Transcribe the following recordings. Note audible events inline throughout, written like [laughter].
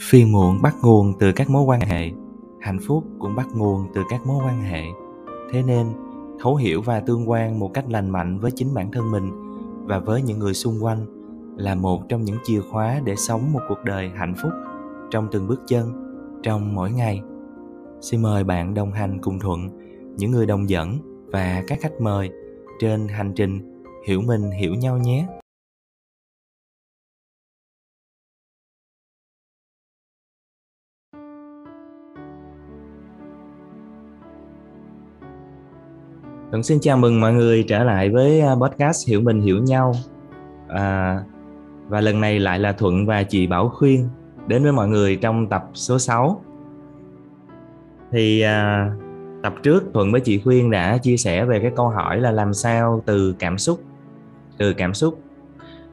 phiền muộn bắt nguồn từ các mối quan hệ, hạnh phúc cũng bắt nguồn từ các mối quan hệ. Thế nên, thấu hiểu và tương quan một cách lành mạnh với chính bản thân mình và với những người xung quanh là một trong những chìa khóa để sống một cuộc đời hạnh phúc trong từng bước chân, trong mỗi ngày. Xin mời bạn đồng hành cùng thuận, những người đồng dẫn và các khách mời trên hành trình hiểu mình hiểu nhau nhé. Thuận xin chào mừng mọi người trở lại với à, podcast Hiểu Mình Hiểu Nhau. À, Và lần này lại là Thuận và chị Bảo Khuyên đến với mọi người trong tập số 6 Thì à, tập trước Thuận với chị Khuyên đã chia sẻ về cái câu hỏi là làm sao từ cảm xúc Từ cảm xúc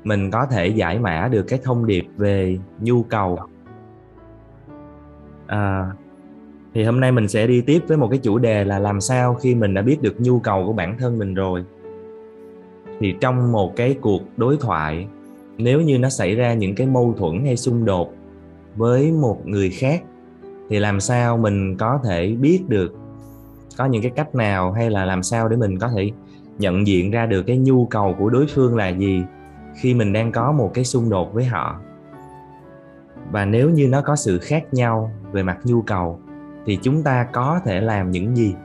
mình có thể giải mã được cái thông điệp về nhu cầu. À, thì hôm nay mình sẽ đi tiếp với một cái chủ đề là làm sao khi mình đã biết được nhu cầu của bản thân mình rồi. Thì trong một cái cuộc đối thoại, nếu như nó xảy ra những cái mâu thuẫn hay xung đột với một người khác, thì làm sao mình có thể biết được có những cái cách nào hay là làm sao để mình có thể nhận diện ra được cái nhu cầu của đối phương là gì khi mình đang có một cái xung đột với họ? Và nếu như nó có sự khác nhau về mặt nhu cầu thì chúng ta có thể làm những gì?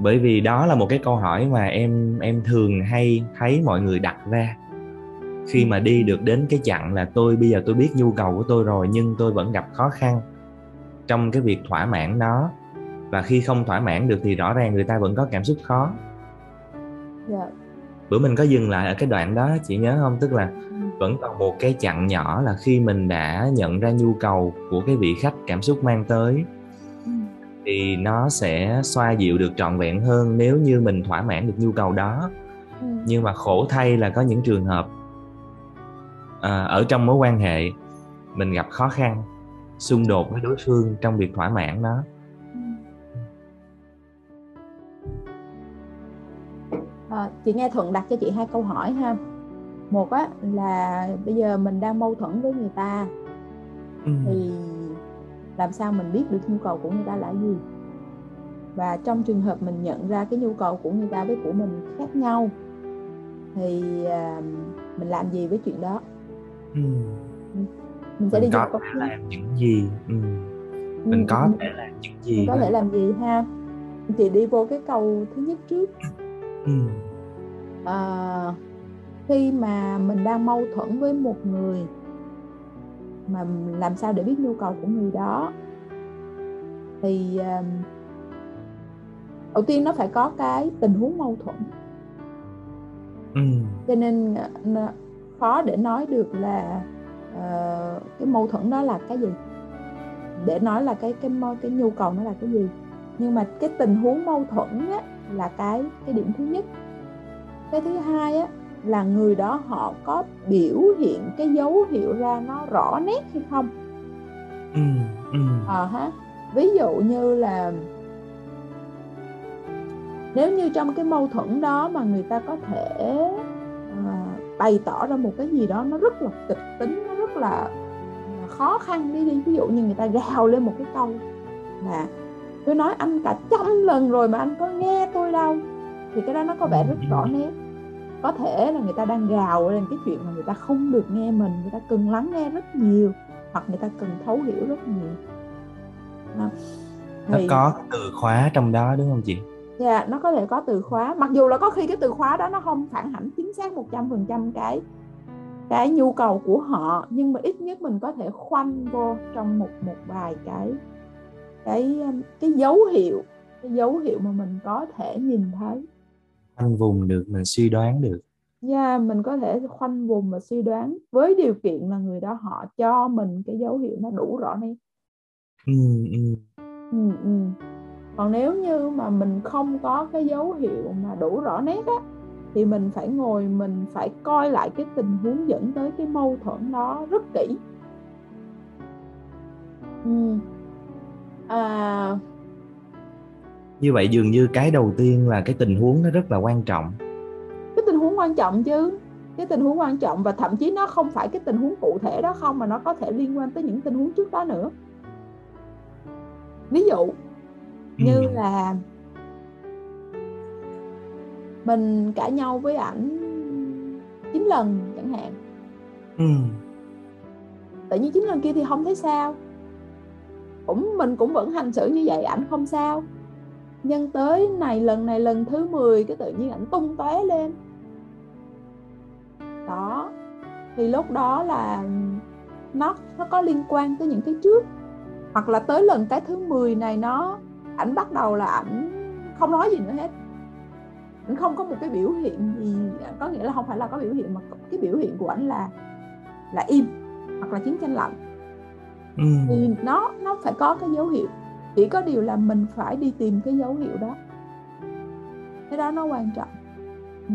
Bởi vì đó là một cái câu hỏi mà em em thường hay thấy mọi người đặt ra. Khi mà đi được đến cái chặng là tôi bây giờ tôi biết nhu cầu của tôi rồi nhưng tôi vẫn gặp khó khăn trong cái việc thỏa mãn nó. Và khi không thỏa mãn được thì rõ ràng người ta vẫn có cảm xúc khó. Yeah. Dạ. bữa mình có dừng lại ở cái đoạn đó chị nhớ không? Tức là ừ vẫn còn một cái chặng nhỏ là khi mình đã nhận ra nhu cầu của cái vị khách cảm xúc mang tới. Ừ. thì nó sẽ xoa dịu được trọn vẹn hơn nếu như mình thỏa mãn được nhu cầu đó. Ừ. nhưng mà khổ thay là có những trường hợp à, ở trong mối quan hệ mình gặp khó khăn xung đột với đối phương trong việc thỏa mãn nó. À, chị nghe thuận đặt cho chị hai câu hỏi ha một á là bây giờ mình đang mâu thuẫn với người ta ừ. thì làm sao mình biết được nhu cầu của người ta là gì và trong trường hợp mình nhận ra cái nhu cầu của người ta với của mình khác nhau thì uh, mình làm gì với chuyện đó ừ. mình sẽ mình đi có thể làm những gì ừ. ừ mình ừ. có thể làm những gì mình có thể làm gì ha thì đi vô cái câu thứ nhất trước ừ. à, khi mà mình đang mâu thuẫn với một người mà làm sao để biết nhu cầu của người đó thì uh, đầu tiên nó phải có cái tình huống mâu thuẫn. Ừ. cho nên uh, khó để nói được là uh, cái mâu thuẫn đó là cái gì để nói là cái cái cái nhu cầu nó là cái gì. Nhưng mà cái tình huống mâu thuẫn á, là cái cái điểm thứ nhất. Cái thứ hai á, là người đó họ có biểu hiện cái dấu hiệu ra nó rõ nét hay không? Ừ, ừ. À, ha. ví dụ như là nếu như trong cái mâu thuẫn đó mà người ta có thể à, bày tỏ ra một cái gì đó nó rất là kịch tính nó rất là khó khăn đi đi. Ví dụ như người ta gào lên một cái câu là tôi nói anh cả trăm lần rồi mà anh có nghe tôi đâu. Thì cái đó nó có vẻ rất rõ nét có thể là người ta đang gào lên cái chuyện mà người ta không được nghe mình người ta cần lắng nghe rất nhiều hoặc người ta cần thấu hiểu rất nhiều. À, thì... nó có từ khóa trong đó đúng không chị? Dạ yeah, nó có thể có từ khóa. Mặc dù là có khi cái từ khóa đó nó không phản ảnh chính xác một trăm phần trăm cái cái nhu cầu của họ nhưng mà ít nhất mình có thể khoanh vô trong một một vài cái cái cái dấu hiệu cái dấu hiệu mà mình có thể nhìn thấy khoanh vùng được mình suy đoán được Dạ, yeah, mình có thể khoanh vùng và suy đoán với điều kiện là người đó họ cho mình cái dấu hiệu nó đủ rõ nét. Ừ, ừ. Ừ, ừ. Còn nếu như mà mình không có cái dấu hiệu mà đủ rõ nét á thì mình phải ngồi mình phải coi lại cái tình huống dẫn tới cái mâu thuẫn đó rất kỹ. Ừ. À, như vậy dường như cái đầu tiên là cái tình huống nó rất là quan trọng. Cái tình huống quan trọng chứ. Cái tình huống quan trọng và thậm chí nó không phải cái tình huống cụ thể đó không mà nó có thể liên quan tới những tình huống trước đó nữa. Ví dụ như ừ. là mình cãi nhau với ảnh chín lần chẳng hạn. Ừ. tự nhiên chín lần kia thì không thấy sao. Cũng mình cũng vẫn hành xử như vậy ảnh không sao nhân tới này lần này lần thứ 10 cái tự nhiên ảnh tung tóe lên. Đó thì lúc đó là nó nó có liên quan tới những cái trước. Hoặc là tới lần cái thứ 10 này nó ảnh bắt đầu là ảnh không nói gì nữa hết. Ảnh không có một cái biểu hiện gì có nghĩa là không phải là có biểu hiện mà cái biểu hiện của ảnh là là im hoặc là chiến tranh lạnh. Ừ. thì nó nó phải có cái dấu hiệu chỉ có điều là mình phải đi tìm cái dấu hiệu đó cái đó nó quan trọng ừ.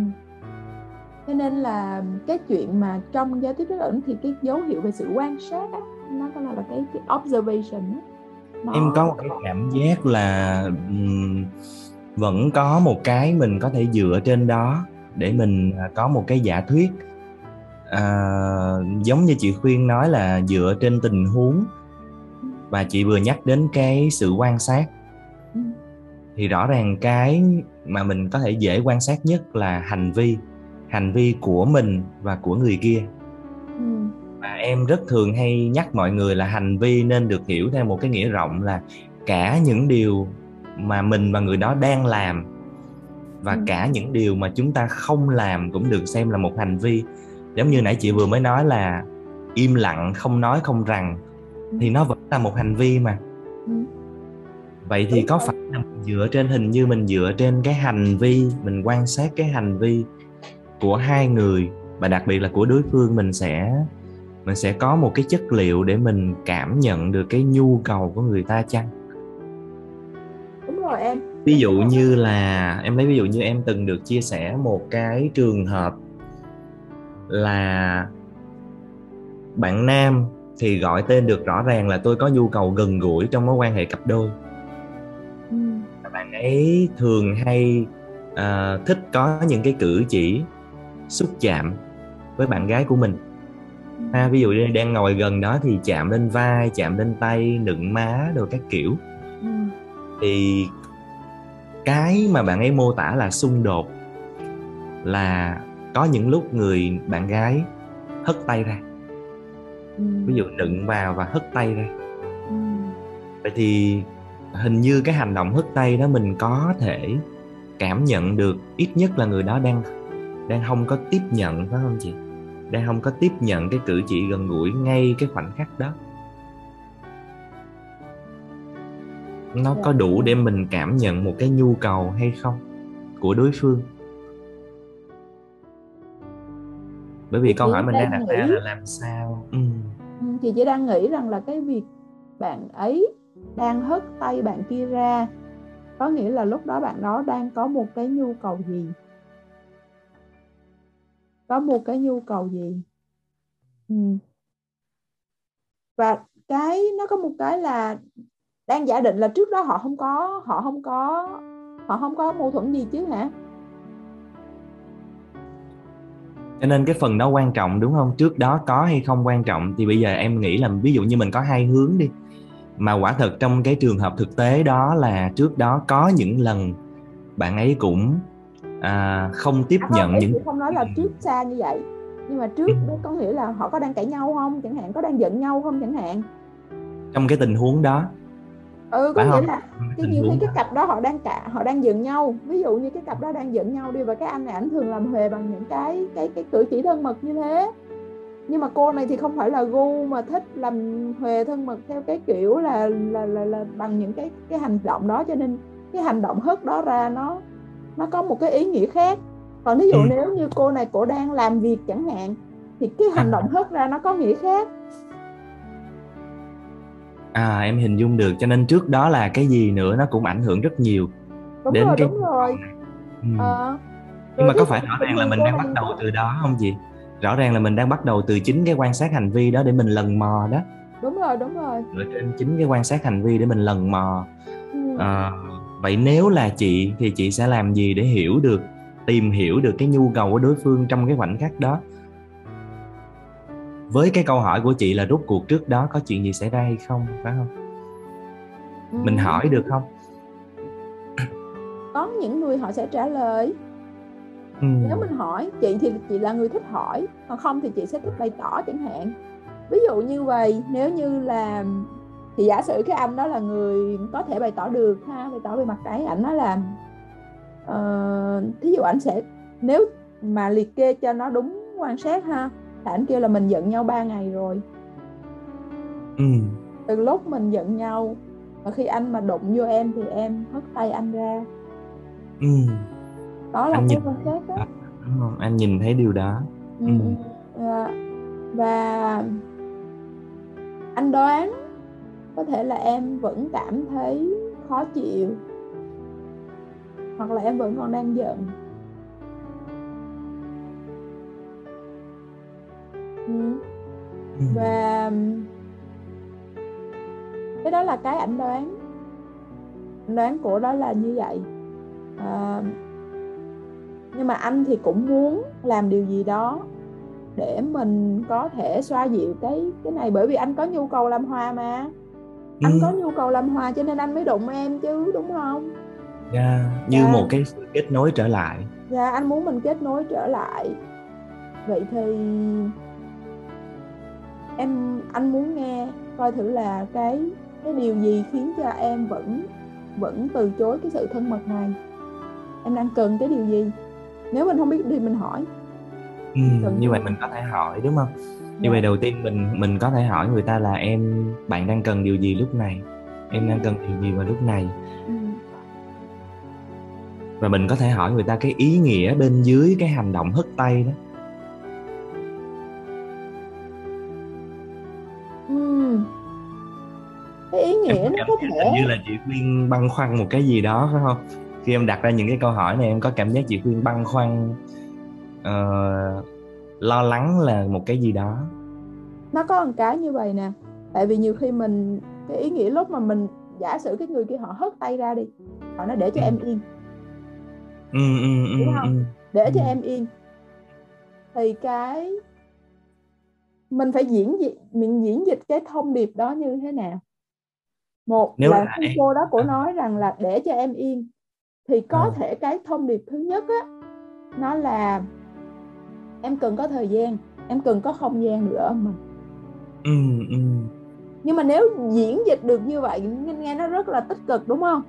cho nên là cái chuyện mà trong giao tiếp rất ẩn thì cái dấu hiệu về sự quan sát á, nó có là, là cái, cái observation á. Nó... em có một cái cảm giác là um, vẫn có một cái mình có thể dựa trên đó để mình à, có một cái giả thuyết à, giống như chị khuyên nói là dựa trên tình huống và chị vừa nhắc đến cái sự quan sát ừ. thì rõ ràng cái mà mình có thể dễ quan sát nhất là hành vi hành vi của mình và của người kia ừ. và em rất thường hay nhắc mọi người là hành vi nên được hiểu theo một cái nghĩa rộng là cả những điều mà mình và người đó đang làm và ừ. cả những điều mà chúng ta không làm cũng được xem là một hành vi giống như nãy chị vừa mới nói là im lặng không nói không rằng thì nó vẫn là một hành vi mà. Ừ. vậy thì có phải là mình dựa trên hình như mình dựa trên cái hành vi mình quan sát cái hành vi của hai người và đặc biệt là của đối phương mình sẽ mình sẽ có một cái chất liệu để mình cảm nhận được cái nhu cầu của người ta chăng? Đúng rồi em. Ví dụ như là em lấy ví dụ như em từng được chia sẻ một cái trường hợp là bạn nam thì gọi tên được rõ ràng là tôi có nhu cầu gần gũi trong mối quan hệ cặp đôi ừ. bạn ấy thường hay uh, thích có những cái cử chỉ xúc chạm với bạn gái của mình ừ. ha ví dụ như đang ngồi gần đó thì chạm lên vai chạm lên tay nựng má đồ các kiểu ừ. thì cái mà bạn ấy mô tả là xung đột là có những lúc người bạn gái hất tay ra ừ. ví dụ đựng vào và hất tay ra. Ừ. vậy thì hình như cái hành động hất tay đó mình có thể cảm nhận được ít nhất là người đó đang đang không có tiếp nhận phải không chị? Đang không có tiếp nhận cái cử chỉ gần gũi ngay cái khoảnh khắc đó. Nó có đủ để mình cảm nhận một cái nhu cầu hay không của đối phương bởi vì câu hỏi mình đang đặt ra là làm sao ừ. ừ. chị chỉ đang nghĩ rằng là cái việc bạn ấy đang hất tay bạn kia ra có nghĩa là lúc đó bạn đó đang có một cái nhu cầu gì có một cái nhu cầu gì ừ. và cái nó có một cái là đang giả định là trước đó họ không có họ không có họ không có mâu thuẫn gì chứ hả cho nên cái phần đó quan trọng đúng không? Trước đó có hay không quan trọng thì bây giờ em nghĩ là ví dụ như mình có hai hướng đi. Mà quả thật trong cái trường hợp thực tế đó là trước đó có những lần bạn ấy cũng à, không tiếp à, không, nhận những không nói là trước xa như vậy. Nhưng mà trước đó có nghĩa là họ có đang cãi nhau không? Chẳng hạn có đang giận nhau không? Chẳng hạn. Trong cái tình huống đó ừ có nghĩa là cái nhiều khi cái cặp đó họ đang cả họ đang giận nhau. Ví dụ như cái cặp đó đang giận nhau đi và cái anh này ảnh thường làm huề bằng những cái cái cái cử chỉ thân mật như thế. Nhưng mà cô này thì không phải là gu mà thích làm huề thân mật theo cái kiểu là là là, là bằng những cái cái hành động đó. Cho nên cái hành động hất đó ra nó nó có một cái ý nghĩa khác. Còn ví dụ ừ. nếu như cô này cổ đang làm việc chẳng hạn thì cái hành động hất ra nó có nghĩa khác à em hình dung được cho nên trước đó là cái gì nữa nó cũng ảnh hưởng rất nhiều đúng đến rồi, cái đúng rồi. Ừ. à, nhưng mà có phải rõ ràng là mình đang bắt đầu từ đó không gì rõ ràng là mình đang bắt đầu từ chính cái quan sát hành vi đó để mình lần mò đó. Đúng rồi đúng rồi. Dựa trên chính cái quan sát hành vi để mình lần mò. Ừ. à, vậy nếu là chị thì chị sẽ làm gì để hiểu được tìm hiểu được cái nhu cầu của đối phương trong cái khoảnh khắc đó với cái câu hỏi của chị là rút cuộc trước đó có chuyện gì xảy ra hay không phải không mình ừ. hỏi được không có những người họ sẽ trả lời ừ. nếu mình hỏi chị thì chị là người thích hỏi còn không thì chị sẽ thích bày tỏ chẳng hạn ví dụ như vậy nếu như là thì giả sử cái anh đó là người có thể bày tỏ được ha bày tỏ về mặt cái ảnh nói là uh, thí dụ anh sẽ nếu mà liệt kê cho nó đúng quan sát ha thì ảnh kêu là mình giận nhau 3 ngày rồi ừ. từ lúc mình giận nhau và khi anh mà đụng vô em thì em hất tay anh ra ừ. đó là anh cái quan sát đó đúng không? anh nhìn thấy điều đó ừ. Ừ. Và, và anh đoán có thể là em vẫn cảm thấy khó chịu hoặc là em vẫn còn đang giận ừ. ừ. và cái đó là cái ảnh đoán ảnh đoán của đó là như vậy à, nhưng mà anh thì cũng muốn làm điều gì đó để mình có thể xoa dịu cái cái này bởi vì anh có nhu cầu làm hoa mà anh ừ. có nhu cầu làm hòa cho nên anh mới đụng em chứ đúng không dạ yeah, như yeah. một cái kết nối trở lại dạ yeah, anh muốn mình kết nối trở lại vậy thì em anh muốn nghe coi thử là cái cái điều gì khiến cho em vẫn vẫn từ chối cái sự thân mật này. Em đang cần cái điều gì? Nếu mình không biết thì mình hỏi. Ừ, như vậy mình có thể hỏi đúng không? Như vậy dạ. đầu tiên mình mình có thể hỏi người ta là em bạn đang cần điều gì lúc này? Em đang cần điều gì vào lúc này? Ừ. và mình có thể hỏi người ta cái ý nghĩa bên dưới cái hành động hất tay đó nó thể như là chị khuyên băn khoăn một cái gì đó phải không? Khi em đặt ra những cái câu hỏi này em có cảm giác chị khuyên băn khoăn uh, lo lắng là một cái gì đó? Nó có một cái như vậy nè. Tại vì nhiều khi mình cái ý nghĩa lúc mà mình giả sử cái người kia họ hất tay ra đi họ nói để cho em yên. Ừ, ừ, ừ, đúng không? ừ. để cho em yên. Thì cái mình phải diễn dịch mình diễn dịch cái thông điệp đó như thế nào một Nếu là khi cô đó của nói rằng là để cho em yên thì có à. thể cái thông điệp thứ nhất á nó là em cần có thời gian em cần có không gian nữa mà ừ, ừ. nhưng mà nếu diễn dịch được như vậy nghe nó rất là tích cực đúng không?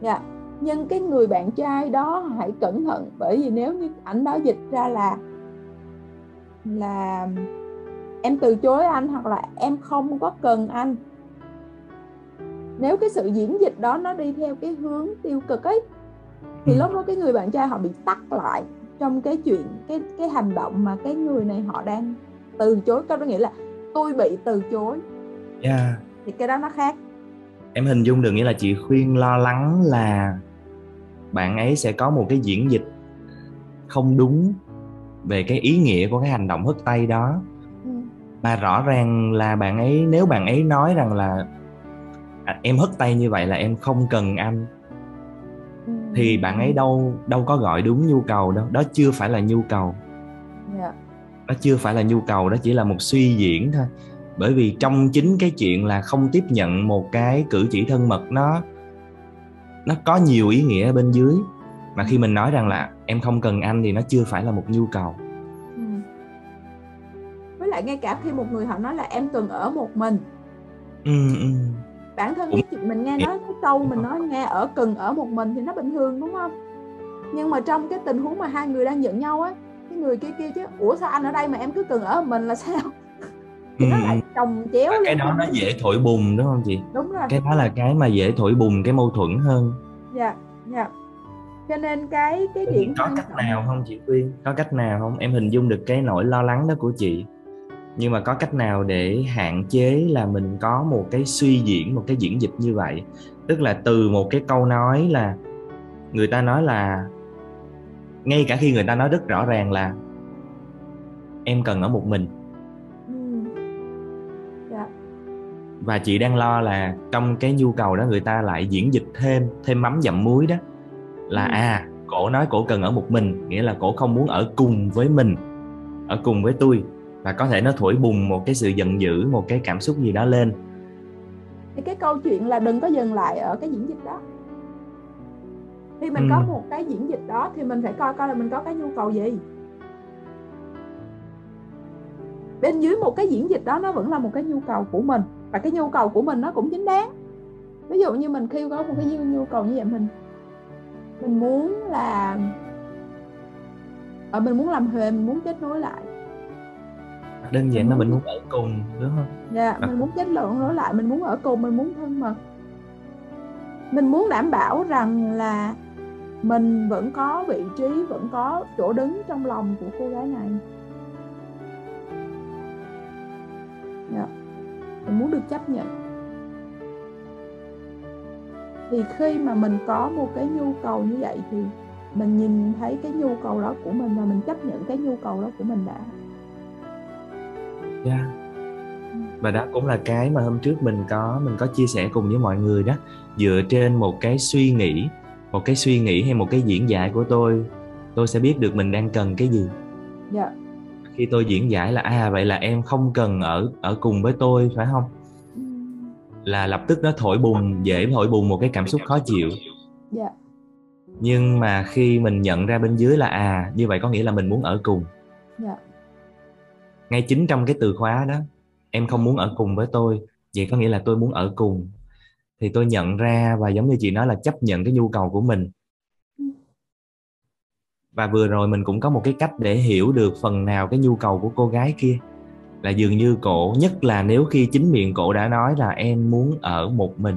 Dạ. Nhưng cái người bạn trai đó hãy cẩn thận bởi vì nếu như ảnh đó dịch ra là là em từ chối anh hoặc là em không có cần anh nếu cái sự diễn dịch đó nó đi theo cái hướng tiêu cực ấy thì ừ. lúc đó cái người bạn trai họ bị tắt lại trong cái chuyện cái cái hành động mà cái người này họ đang từ chối có nghĩa là tôi bị từ chối yeah. Thì cái đó nó khác em hình dung được nghĩa là chị khuyên lo lắng là bạn ấy sẽ có một cái diễn dịch không đúng về cái ý nghĩa của cái hành động hất tay đó ừ. mà rõ ràng là bạn ấy nếu bạn ấy nói rằng là à, em hất tay như vậy là em không cần anh. Thì bạn ấy đâu đâu có gọi đúng nhu cầu đâu đó chưa phải là nhu cầu. Yeah. Dạ. đó chưa phải là nhu cầu đó chỉ là một suy diễn thôi. Bởi vì trong chính cái chuyện là không tiếp nhận một cái cử chỉ thân mật nó nó có nhiều ý nghĩa bên dưới. Mà khi mình nói rằng là em không cần anh thì nó chưa phải là một nhu cầu. Ừ. với lại ngay cả khi một người họ nói là em cần ở một mình. Ừ, ừ bản thân cái chuyện mình nghe nói cái câu mình nói nghe ở cần ở một mình thì nó bình thường đúng không? Nhưng mà trong cái tình huống mà hai người đang giận nhau á cái người kia kia chứ ủa sao anh ở đây mà em cứ cần ở mình là sao? [laughs] Thì ừ. nó lại chồng chéo cái đó nó dễ thổi bùng đúng không chị? Đúng rồi. Cái đó là cái mà dễ thổi bùng cái mâu thuẫn hơn. Dạ dạ. Cho nên cái cái điểm có cách nào không chị Quyên? Có cách nào không? Em hình dung được cái nỗi lo lắng đó của chị nhưng mà có cách nào để hạn chế là mình có một cái suy diễn một cái diễn dịch như vậy tức là từ một cái câu nói là người ta nói là ngay cả khi người ta nói rất rõ ràng là em cần ở một mình ừ. dạ. và chị đang lo là trong cái nhu cầu đó người ta lại diễn dịch thêm thêm mắm dặm muối đó là ừ. à cổ nói cổ cần ở một mình nghĩa là cổ không muốn ở cùng với mình ở cùng với tôi và có thể nó thổi bùng một cái sự giận dữ một cái cảm xúc gì đó lên. Thì cái câu chuyện là đừng có dừng lại ở cái diễn dịch đó. Khi mình ừ. có một cái diễn dịch đó thì mình phải coi coi là mình có cái nhu cầu gì. Bên dưới một cái diễn dịch đó nó vẫn là một cái nhu cầu của mình. Và cái nhu cầu của mình nó cũng chính đáng. Ví dụ như mình khi có một cái nhu cầu như vậy mình mình muốn là ở ờ, mình muốn làm huề mình muốn kết nối lại đơn giản là mình muốn ở cùng đúng không? Dạ yeah, mình muốn kết luận nối lại mình muốn ở cùng mình muốn thân mật. Mình muốn đảm bảo rằng là mình vẫn có vị trí vẫn có chỗ đứng trong lòng của cô gái này. Yeah. mình muốn được chấp nhận. Thì khi mà mình có một cái nhu cầu như vậy thì mình nhìn thấy cái nhu cầu đó của mình và mình chấp nhận cái nhu cầu đó của mình đã yeah. Dạ. và đó cũng là cái mà hôm trước mình có mình có chia sẻ cùng với mọi người đó dựa trên một cái suy nghĩ một cái suy nghĩ hay một cái diễn giải của tôi tôi sẽ biết được mình đang cần cái gì yeah. Dạ. khi tôi diễn giải là à vậy là em không cần ở ở cùng với tôi phải không là lập tức nó thổi bùng dễ thổi bùng một cái cảm xúc khó chịu yeah. Dạ. nhưng mà khi mình nhận ra bên dưới là à như vậy có nghĩa là mình muốn ở cùng yeah. Ngay chính trong cái từ khóa đó em không muốn ở cùng với tôi vậy có nghĩa là tôi muốn ở cùng. Thì tôi nhận ra và giống như chị nói là chấp nhận cái nhu cầu của mình. Và vừa rồi mình cũng có một cái cách để hiểu được phần nào cái nhu cầu của cô gái kia. Là dường như cổ nhất là nếu khi chính miệng cổ đã nói là em muốn ở một mình.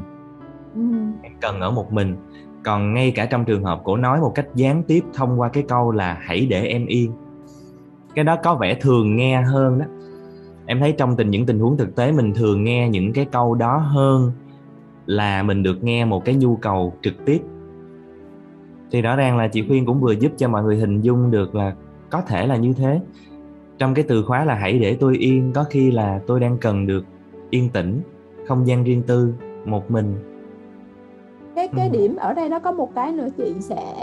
Ừ. em cần ở một mình. Còn ngay cả trong trường hợp cổ nói một cách gián tiếp thông qua cái câu là hãy để em yên cái đó có vẻ thường nghe hơn đó. Em thấy trong tình những tình huống thực tế mình thường nghe những cái câu đó hơn là mình được nghe một cái nhu cầu trực tiếp. Thì rõ ràng là chị khuyên cũng vừa giúp cho mọi người hình dung được là có thể là như thế. Trong cái từ khóa là hãy để tôi yên có khi là tôi đang cần được yên tĩnh không gian riêng tư một mình cái cái ừ. điểm ở đây nó có một cái nữa chị sẽ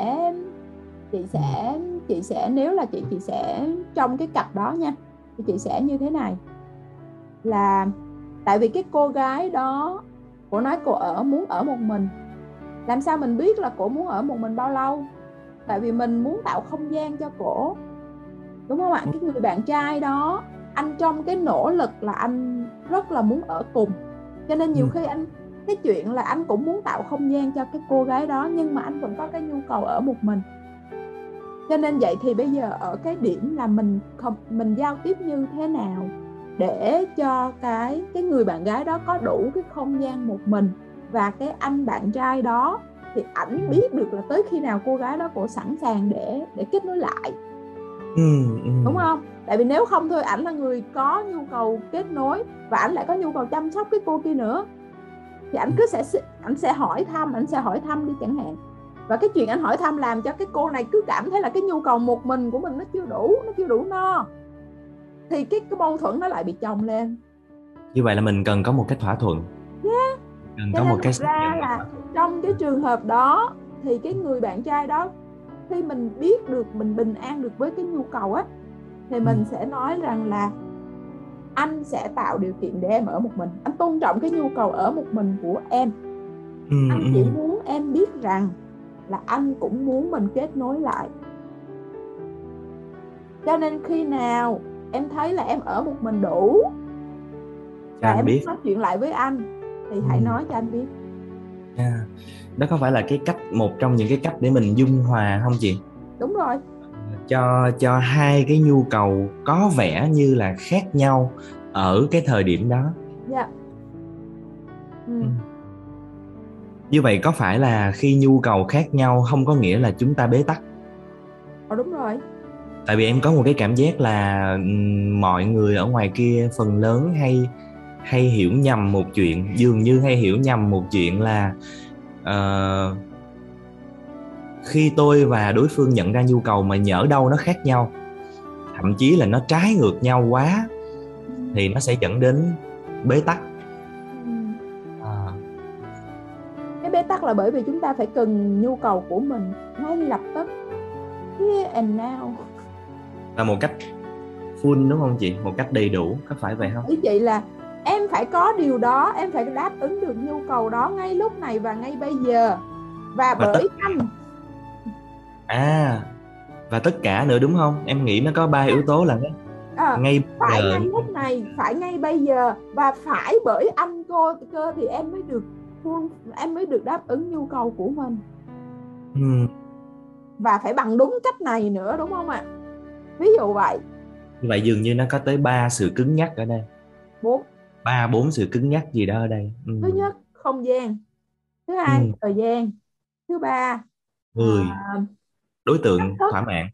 chị sẽ chị sẽ nếu là chị chị sẽ trong cái cặp đó nha thì chị sẽ như thế này. Là tại vì cái cô gái đó cô nói cô ở muốn ở một mình. Làm sao mình biết là cổ muốn ở một mình bao lâu? Tại vì mình muốn tạo không gian cho cổ đúng không ạ? Cái người bạn trai đó anh trong cái nỗ lực là anh rất là muốn ở cùng. Cho nên nhiều ừ. khi anh cái chuyện là anh cũng muốn tạo không gian cho cái cô gái đó nhưng mà anh vẫn có cái nhu cầu ở một mình cho nên vậy thì bây giờ ở cái điểm là mình không mình giao tiếp như thế nào để cho cái cái người bạn gái đó có đủ cái không gian một mình và cái anh bạn trai đó thì ảnh biết được là tới khi nào cô gái đó cổ sẵn sàng để để kết nối lại. Ừ, ừ. đúng không? Tại vì nếu không thôi ảnh là người có nhu cầu kết nối và ảnh lại có nhu cầu chăm sóc cái cô kia nữa. Thì ảnh cứ sẽ ảnh sẽ hỏi thăm ảnh sẽ hỏi thăm đi chẳng hạn và cái chuyện anh hỏi thăm làm cho cái cô này cứ cảm thấy là cái nhu cầu một mình của mình nó chưa đủ nó chưa đủ no thì cái cái mâu thuẫn nó lại bị chồng lên như vậy là mình cần có một cái thỏa thuận yeah. cần Cho có một cái ra là trong cái trường hợp đó thì cái người bạn trai đó khi mình biết được mình bình an được với cái nhu cầu á thì mình ừ. sẽ nói rằng là anh sẽ tạo điều kiện để em ở một mình anh tôn trọng cái nhu cầu ở một mình của em ừ, anh chỉ ừ. muốn em biết rằng là anh cũng muốn mình kết nối lại cho nên khi nào em thấy là em ở một mình đủ và em biết nói chuyện lại với anh thì hãy ừ. nói cho anh biết yeah. đó có phải là cái cách một trong những cái cách để mình dung hòa không chị đúng rồi cho cho hai cái nhu cầu có vẻ như là khác nhau ở cái thời điểm đó dạ yeah. ừ. ừ. Như vậy có phải là khi nhu cầu khác nhau không có nghĩa là chúng ta bế tắc? Ờ đúng rồi. Tại vì em có một cái cảm giác là mọi người ở ngoài kia phần lớn hay hay hiểu nhầm một chuyện dường như hay hiểu nhầm một chuyện là uh, khi tôi và đối phương nhận ra nhu cầu mà nhỡ đâu nó khác nhau thậm chí là nó trái ngược nhau quá thì nó sẽ dẫn đến bế tắc là bởi vì chúng ta phải cần nhu cầu của mình ngay lập tức here and now. Là một cách full đúng không chị? Một cách đầy đủ có phải vậy không? Ý chị là em phải có điều đó em phải đáp ứng được nhu cầu đó ngay lúc này và ngay bây giờ. Và, và bởi tất... anh à và tất cả nữa đúng không? Em nghĩ nó có ba yếu tố là à, ngay phải giờ. ngay lúc này phải ngay bây giờ. Và phải bởi anh cô cơ thì em mới được em mới được đáp ứng nhu cầu của mình. Ừ. và phải bằng đúng cách này nữa đúng không ạ? Ví dụ vậy. Như vậy dường như nó có tới ba sự cứng nhắc ở đây. Bốn. Ba bốn sự cứng nhắc gì đó ở đây. Ừ. thứ nhất không gian. Thứ hai ừ. thời gian. Thứ ba người. à, đối tượng thỏa mãn.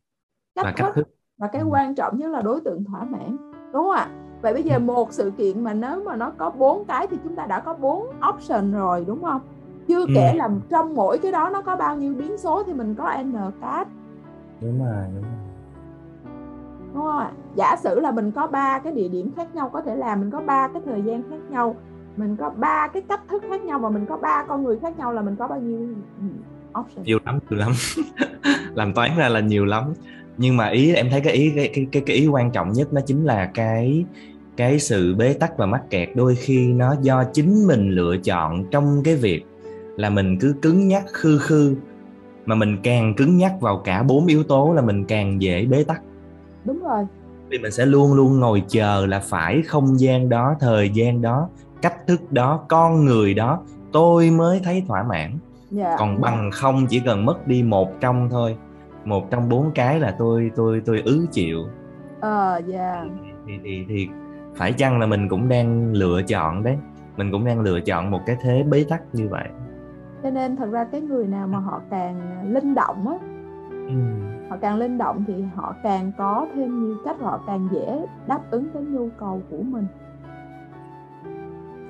Cách và cách thức. Và cái ừ. quan trọng nhất là đối tượng thỏa mãn. Đúng không ạ vậy bây giờ ừ. một sự kiện mà nếu mà nó có bốn cái thì chúng ta đã có bốn option rồi đúng không? Chưa ừ. kể là trong mỗi cái đó nó có bao nhiêu biến số thì mình có n cách đúng rồi đúng rồi. Đúng không ạ giả sử là mình có ba cái địa điểm khác nhau có thể làm mình có ba cái thời gian khác nhau mình có ba cái cách thức khác nhau và mình có ba con người khác nhau là mình có bao nhiêu option? Nhiều lắm nhiều lắm. [laughs] Làm toán ra là nhiều lắm nhưng mà ý em thấy cái ý cái cái cái, cái ý quan trọng nhất nó chính là cái cái sự bế tắc và mắc kẹt đôi khi nó do chính mình lựa chọn trong cái việc là mình cứ cứng nhắc khư khư mà mình càng cứng nhắc vào cả bốn yếu tố là mình càng dễ bế tắc đúng rồi vì mình sẽ luôn luôn ngồi chờ là phải không gian đó thời gian đó cách thức đó con người đó tôi mới thấy thỏa mãn yeah. Dạ. còn bằng không chỉ cần mất đi một trong thôi một trong bốn cái là tôi tôi tôi ứ chịu ờ uh, yeah. thì, thì thì phải chăng là mình cũng đang lựa chọn đấy mình cũng đang lựa chọn một cái thế bế tắc như vậy cho nên thật ra cái người nào mà họ càng linh động á ừ. họ càng linh động thì họ càng có thêm nhiều cách họ càng dễ đáp ứng cái nhu cầu của mình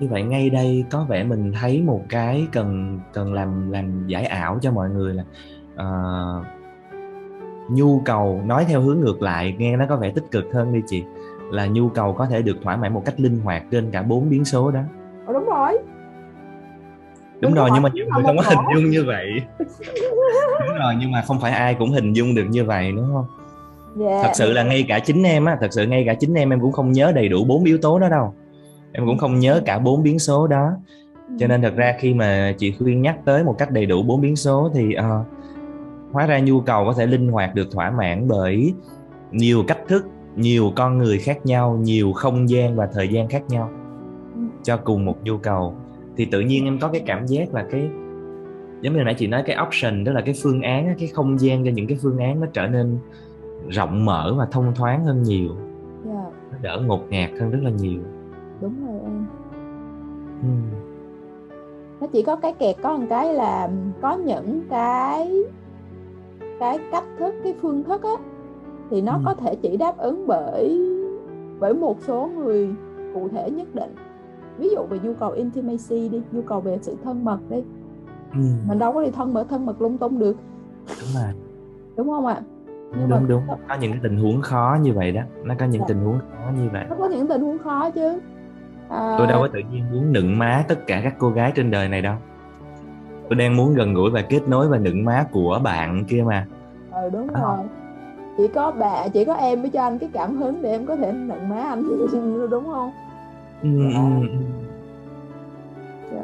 như vậy ngay đây có vẻ mình thấy một cái cần cần làm làm giải ảo cho mọi người là uh, nhu cầu nói theo hướng ngược lại nghe nó có vẻ tích cực hơn đi chị là nhu cầu có thể được thỏa mãn một cách linh hoạt trên cả bốn biến số đó. Ờ, đúng rồi. Đúng, rồi nhưng mà nhiều người không có hình dung như vậy. Đúng rồi nhưng mà không phải ai cũng hình dung được như vậy đúng không? Yeah. Dạ. thật sự là ngay cả chính em á thật sự ngay cả chính em em cũng không nhớ đầy đủ bốn yếu tố đó đâu. Em cũng không nhớ cả bốn biến số đó. Cho nên thật ra khi mà chị khuyên nhắc tới một cách đầy đủ bốn biến số thì uh, hóa ra nhu cầu có thể linh hoạt được thỏa mãn bởi nhiều cách thức nhiều con người khác nhau nhiều không gian và thời gian khác nhau cho cùng một nhu cầu thì tự nhiên em có cái cảm giác là cái giống như nãy chị nói cái option đó là cái phương án cái không gian cho những cái phương án nó trở nên rộng mở và thông thoáng hơn nhiều yeah. Dạ. nó đỡ ngột ngạt hơn rất là nhiều đúng rồi em hmm. nó chỉ có cái kẹt có một cái là có những cái cái cách thức cái phương thức á thì nó ừ. có thể chỉ đáp ứng bởi bởi một số người cụ thể nhất định. Ví dụ về nhu cầu intimacy đi nhu cầu về sự thân mật đi. Ừ. mình đâu có đi thân mật thân mật lung tung được. Đúng rồi. Đúng không ạ? Nhưng đúng mà đúng. có... có những cái tình huống khó như vậy đó. Nó có những dạ. tình huống khó như vậy. Nó có những tình huống khó chứ. À... tôi đâu có tự nhiên muốn nựng má tất cả các cô gái trên đời này đâu tôi đang muốn gần gũi và kết nối và nựng má của bạn kia mà ừ đúng à. rồi chỉ có bà chỉ có em mới cho anh cái cảm hứng để em có thể nựng má anh [laughs] đúng không ừ, dạ. ừ, ừ. Dạ.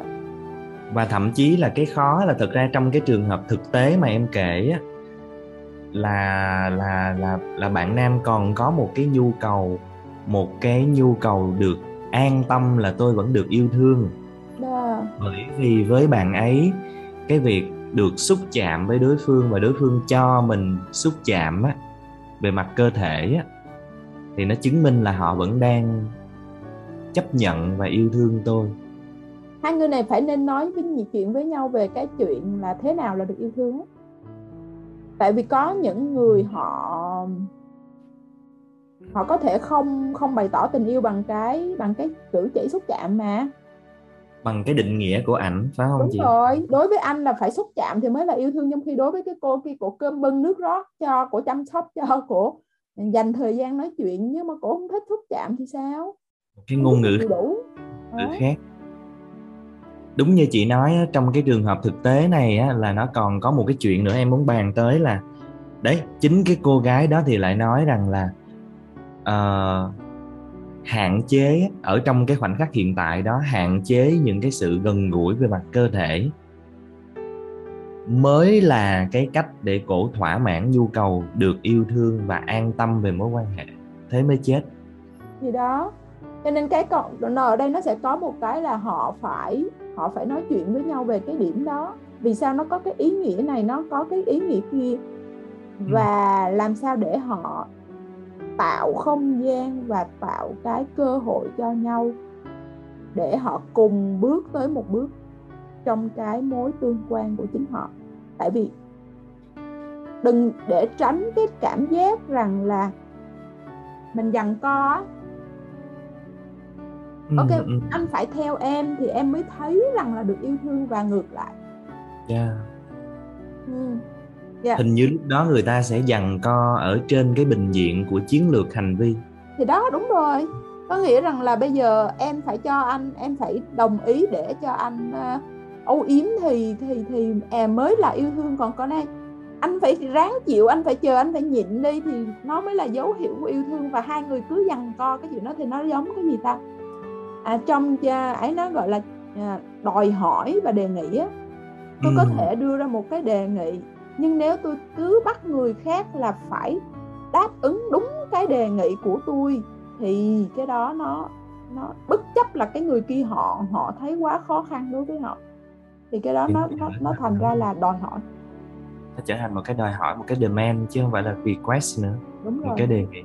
và thậm chí là cái khó là thực ra trong cái trường hợp thực tế mà em kể á là là là là bạn nam còn có một cái nhu cầu một cái nhu cầu được an tâm là tôi vẫn được yêu thương Đà. bởi vì với bạn ấy cái việc được xúc chạm với đối phương và đối phương cho mình xúc chạm á, về mặt cơ thể á, thì nó chứng minh là họ vẫn đang chấp nhận và yêu thương tôi. Hai người này phải nên nói với nhiều chuyện với nhau về cái chuyện là thế nào là được yêu thương tại vì có những người họ họ có thể không không bày tỏ tình yêu bằng cái bằng cái cử chỉ xúc chạm mà bằng cái định nghĩa của ảnh phải không Đúng chị? rồi, đối với anh là phải xúc chạm thì mới là yêu thương trong khi đối với cái cô kia cổ cơm bưng nước rót cho, cổ chăm sóc cho, [laughs] cổ dành thời gian nói chuyện nhưng mà cổ không thích xúc chạm thì sao? Cái ngôn ngữ đủ. ngữ khác. đúng như chị nói trong cái trường hợp thực tế này á, là nó còn có một cái chuyện nữa em muốn bàn tới là đấy chính cái cô gái đó thì lại nói rằng là uh, hạn chế ở trong cái khoảnh khắc hiện tại đó hạn chế những cái sự gần gũi về mặt cơ thể. Mới là cái cách để cổ thỏa mãn nhu cầu được yêu thương và an tâm về mối quan hệ thế mới chết. Thì đó cho nên cái còn ở đây nó sẽ có một cái là họ phải họ phải nói chuyện với nhau về cái điểm đó. Vì sao nó có cái ý nghĩa này nó có cái ý nghĩa kia? Ừ. và làm sao để họ tạo không gian và tạo cái cơ hội cho nhau để họ cùng bước tới một bước trong cái mối tương quan của chính họ tại vì đừng để tránh cái cảm giác rằng là mình dằn co ừ, ok ừ. anh phải theo em thì em mới thấy rằng là được yêu thương và ngược lại yeah. ừ. Yeah. hình như lúc đó người ta sẽ dằn co ở trên cái bình diện của chiến lược hành vi. Thì đó đúng rồi. Có nghĩa rằng là bây giờ em phải cho anh em phải đồng ý để cho anh uh, âu yếm thì thì thì em mới là yêu thương. Còn con này anh phải ráng chịu anh phải chờ anh phải nhịn đi thì nó mới là dấu hiệu của yêu thương. Và hai người cứ dằn co cái chuyện đó thì nó giống cái gì ta? À, trong ấy nó gọi là à, đòi hỏi và đề nghị á. Tôi ừ. có thể đưa ra một cái đề nghị nhưng nếu tôi cứ bắt người khác là phải đáp ứng đúng cái đề nghị của tôi thì cái đó nó nó bất chấp là cái người kia họ họ thấy quá khó khăn đối với họ thì cái đó nó nó nó thành ra là đòi hỏi nó trở thành một cái đòi hỏi một cái demand chứ không phải là request nữa Đúng rồi. một cái đề nghị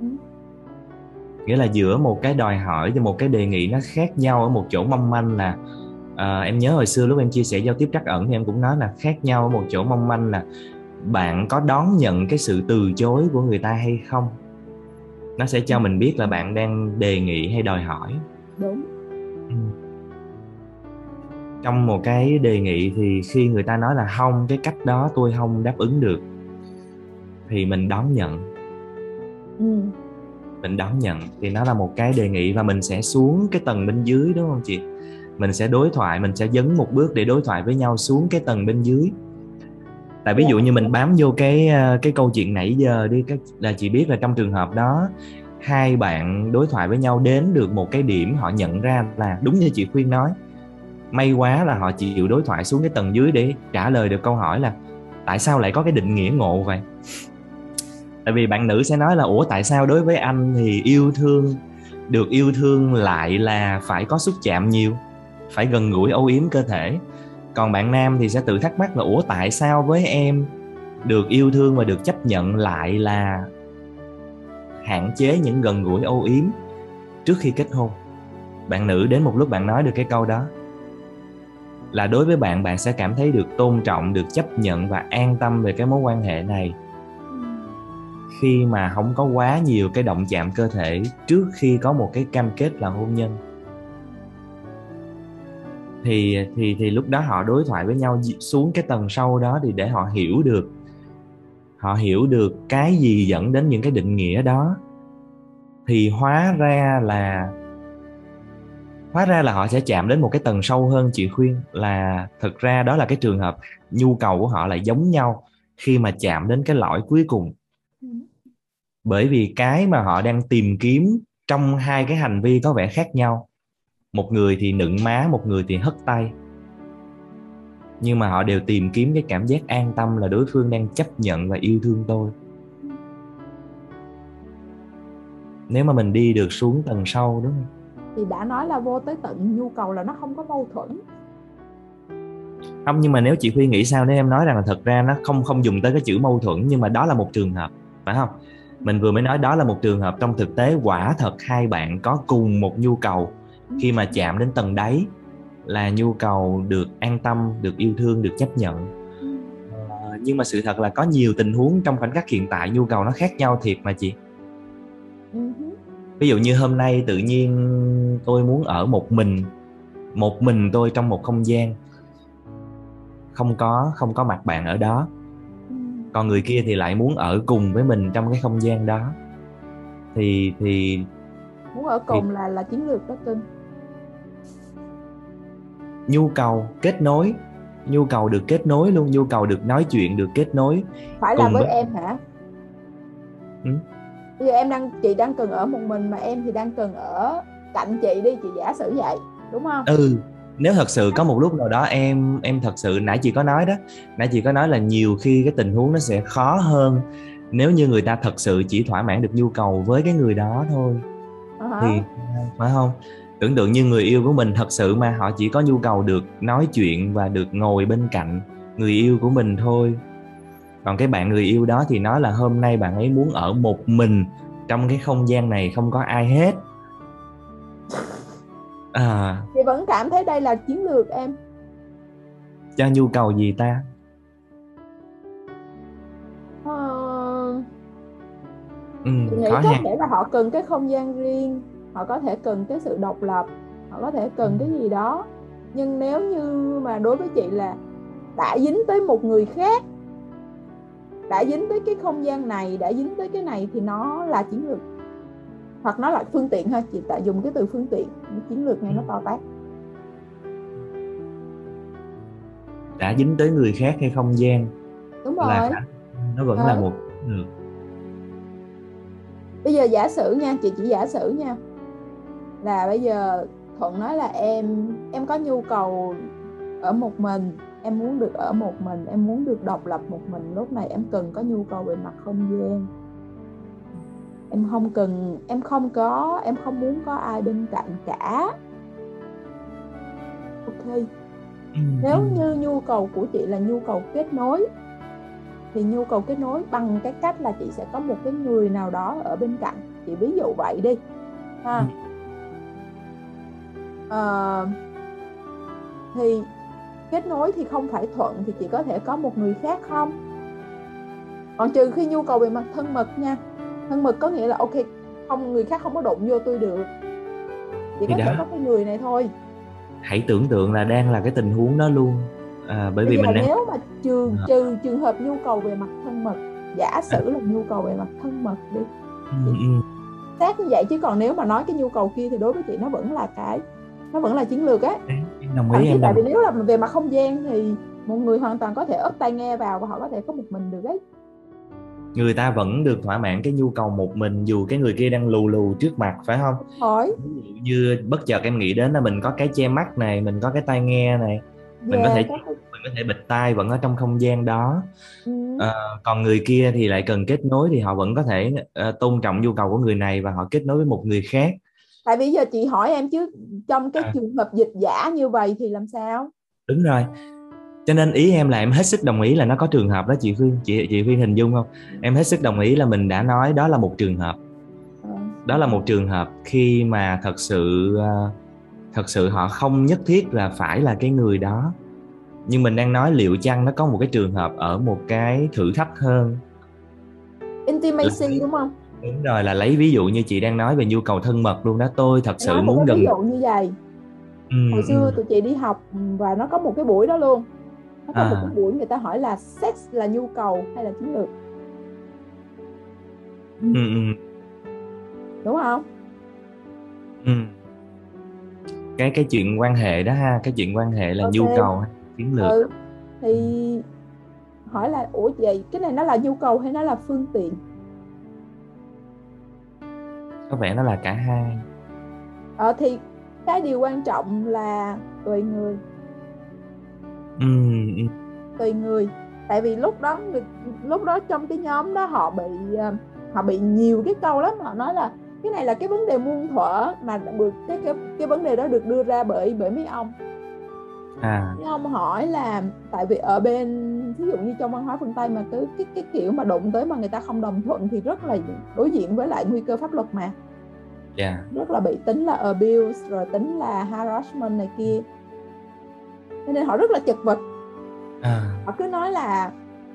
ừ. nghĩa là giữa một cái đòi hỏi và một cái đề nghị nó khác nhau ở một chỗ mong manh là à, em nhớ hồi xưa lúc em chia sẻ giao tiếp trắc ẩn thì em cũng nói là khác nhau ở một chỗ mong manh là bạn có đón nhận cái sự từ chối của người ta hay không? Nó sẽ cho mình biết là bạn đang đề nghị hay đòi hỏi. Đúng. Ừ. Trong một cái đề nghị thì khi người ta nói là không cái cách đó tôi không đáp ứng được thì mình đón nhận. Ừ. mình đón nhận thì nó là một cái đề nghị và mình sẽ xuống cái tầng bên dưới đúng không chị mình sẽ đối thoại, mình sẽ dấn một bước để đối thoại với nhau xuống cái tầng bên dưới. Tại ví dụ như mình bám vô cái ờ, cái câu chuyện nãy giờ đi các là chị biết là trong trường hợp đó, hai bạn đối thoại với nhau đến được một cái điểm, họ nhận ra là, đúng như chị khuyên nói, may quá là họ chịu đối thoại xuống cái tầng dưới để trả lời được câu hỏi là, tại sao lại có cái định nghĩa ngộ vậy? Tại vì bạn nữ sẽ nói là, ủa, tại sao đối với anh thì yêu thương, được yêu thương lại là phải có xúc chạm nhiều? Phải gần gũi âu yếm cơ thể. Còn bạn nam thì sẽ tự thắc mắc là, ủa, tại sao với em được yêu thương và được chấp nhận lại là hạn chế những gần gũi âu yếm trước khi kết hôn? Bạn nữ đến một lúc bạn nói được cái câu đó. Là đối với bạn bạn sẽ cảm thấy được tôn trọng, được chấp nhận và an tâm về cái mối quan hệ này. Khi mà không có quá nhiều cái động chạm cơ thể trước khi có một cái cam kết là hôn nhân thì thì thì lúc đó họ đối thoại với nhau xuống cái tầng sâu đó thì để họ hiểu được họ hiểu được cái gì dẫn đến những cái định nghĩa đó. Thì hóa ra là hóa ra là họ sẽ chạm đến một cái tầng sâu hơn chị khuyên là thực ra đó là cái trường hợp nhu cầu của họ là giống nhau khi mà chạm đến cái lõi cuối cùng. Bởi vì cái mà họ đang tìm kiếm trong hai cái hành vi có vẻ khác nhau một người thì nựng má một người thì hất tay. Nhưng mà họ đều tìm kiếm cái cảm giác an tâm là đối phương đang chấp nhận và yêu thương tôi. Nếu mà mình đi được xuống tầng sâu đúng không? Thì đã nói là vô tới tận nhu cầu là nó không có mâu thuẫn. Không nhưng mà nếu chị Huy nghĩ sao nếu em nói rằng là thật ra nó không không dùng tới cái chữ mâu thuẫn nhưng mà đó là một trường hợp phải không? Mình vừa mới nói đó là một trường hợp trong thực tế quả thật hai bạn có cùng một nhu cầu khi mà chạm đến tầng đáy là nhu cầu được an tâm được yêu thương được chấp nhận. À, nhưng mà sự thật là có nhiều tình huống trong khoảnh khắc hiện tại nhu cầu nó khác nhau thiệt mà chị. Ừ ví dụ như hôm nay tự nhiên tôi muốn ở một mình một mình tôi trong một không gian. Không có không có mặt bạn ở đó. Ừ. còn người kia thì lại muốn ở cùng với mình trong cái không gian đó. Thì thì muốn ở cùng thì, là là chiến lược đó cưng nhu cầu kết nối. Nhu cầu được kết nối luôn nhu cầu được nói chuyện được kết nối. Phải là với, với em hả? Ừ? bây giờ em đang chị đang cần ở một mình mà em thì đang cần ở cạnh chị đi chị giả sử vậy đúng không? Ừ nếu thật sự có một lúc nào đó em em thật sự nãy chị có nói đó nãy chị có nói là nhiều khi cái tình huống nó sẽ khó hơn nếu như người ta thật sự chỉ thỏa mãn được nhu cầu với cái người đó thôi. Uh-huh. thì phải không tưởng tượng như người yêu của mình thật sự mà họ chỉ có nhu cầu được nói chuyện và được ngồi bên cạnh người yêu của mình thôi. Còn cái bạn người yêu đó thì nói là hôm nay bạn ấy muốn ở một mình trong cái không gian này không có ai hết. À. Chị vẫn cảm thấy đây là chiến lược em. Cho nhu cầu gì ta? Ờ... ừ, chị nghĩ có thể là họ cần cái không gian riêng họ có thể cần cái sự độc lập họ có thể cần cái gì đó. Nhưng nếu như mà đối với chị là đã dính tới một người khác đã dính tới cái không gian này đã dính tới cái này thì nó là chiến lược. Hoặc nó là phương tiện thôi chị tại dùng cái từ phương tiện chiến lược này nó to tát. Đã dính tới người khác hay không gian đúng rồi. là nó vẫn ừ. là một được bây giờ giả sử nha chị chỉ giả sử nha là bây giờ thuận nói là em em có nhu cầu ở một mình em muốn được ở một mình em muốn được độc lập một mình. Lúc này em cần có nhu cầu về mặt không gian. Em không cần em không có em không muốn có ai bên cạnh cả. Ok. Ừ, nếu ừ. như nhu cầu của chị là nhu cầu kết nối thì nhu cầu kết nối bằng cái cách là chị sẽ có một cái người nào đó ở bên cạnh. Chị ví dụ vậy đi ha à, thì kết nối thì không phải thuận thì chị có thể có một người khác không? Còn trừ khi nhu cầu về mặt thân mật nha. Thân mật có nghĩa là ok không người khác không có đụng vô tôi được. Chỉ có thể có cái người này thôi. Hãy tưởng tượng là đang là cái tình huống đó luôn. À, bởi vì mình đang... nếu mà trừ à. trừ trường hợp nhu cầu về mặt thân mật giả sử là nhu cầu về mặt thân mật đi ừ, ừ. xác như vậy chứ còn nếu mà nói cái nhu cầu kia thì đối với chị nó vẫn là cái nó vẫn là chiến lược á đồng ý em tại vì nếu là về mặt không gian thì một người hoàn toàn có thể ấp tai nghe vào và họ có thể có một mình được ấy. Người ta vẫn được thỏa mãn cái nhu cầu một mình dù cái người kia đang lù lù trước mặt phải không? Hỏi. Như bất chợt em nghĩ đến là mình có cái che mắt này mình có cái tai nghe này mình yeah, có thể có... mình có thể bịt tai vẫn ở trong không gian đó. Ừ. à, còn người kia thì lại cần kết nối thì họ vẫn có thể uh, tôn trọng nhu cầu của người này và họ kết nối với một người khác tại vì giờ chị hỏi em chứ trong cái à. trường hợp dịch giả như vậy thì làm sao? Đúng rồi. Cho nên ý em là em hết sức đồng ý là nó có trường hợp đó chị Khuyên chị chị Khuyên hình dung không? Em hết sức đồng ý là mình đã nói đó là một trường hợp. Ờ. đó là một trường hợp khi mà thật sự ờ, thật sự họ không nhất thiết là phải là cái người đó. Nhưng mình đang nói liệu chăng nó có một cái trường hợp ở một cái thử thách hơn? Intimacy đúng không đúng rồi là lấy ví dụ như chị đang nói về nhu cầu thân mật luôn đó tôi thật sự muốn gần ví dụ như vậy ừ, hồi xưa ừ. tụi chị đi học và nó có một cái buổi đó luôn nó có à. một cái buổi người ta hỏi là sex là nhu cầu hay là chiến lược ừ, ừ. đúng không ừ. cái cái chuyện quan hệ đó ha cái chuyện quan hệ là okay. nhu cầu hay chiến lược ừ. thì hỏi là ủa vậy cái này nó là nhu cầu hay nó là phương tiện có vẻ nó là cả hai. Ờ thì cái điều quan trọng là tùy người. Ừ, tùy người. Tại vì lúc đó lúc đó trong cái nhóm đó họ bị ờ, họ bị nhiều cái câu lắm. Họ nói là cái này là cái vấn đề muôn thuở mà được cái cái cái vấn đề đó được đưa ra bởi bởi mấy ông. À. mấy ông hỏi là tại vì ở bên ví dụ như trong văn hóa phương tây mà cái cái cái kiểu mà đụng tới mà người ta không đồng thuận thì rất là đối diện với lại nguy cơ pháp luật mà yeah. rất là bị tính là abuse rồi tính là harassment này kia cho nên họ rất là chật vật à. họ cứ nói là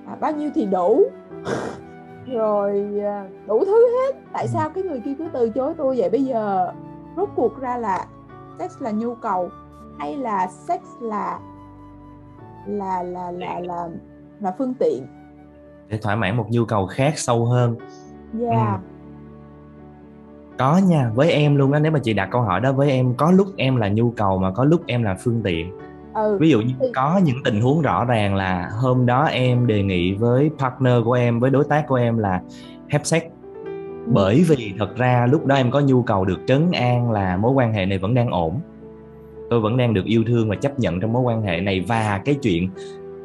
à, bao nhiêu thì đủ [laughs] rồi à, đủ thứ hết tại ừ. sao cái người kia cứ từ chối tôi vậy bây giờ rốt cuộc ra là sex là nhu cầu hay là sex là là là là là là phương tiện để thỏa mãn một nhu cầu khác sâu hơn yeah. ừ. Có nha với em luôn á nếu mà chị đặt câu hỏi đó với em có lúc em là nhu cầu mà có lúc em là phương tiện ừ. ví dụ như có những tình huống rõ ràng là hôm đó em đề nghị với partner của em với đối tác của em là have sex ừ. bởi vì thật ra lúc đó em có nhu cầu được trấn an là mối quan hệ này vẫn đang ổn tôi vẫn đang được yêu thương và chấp nhận trong mối quan hệ này và cái chuyện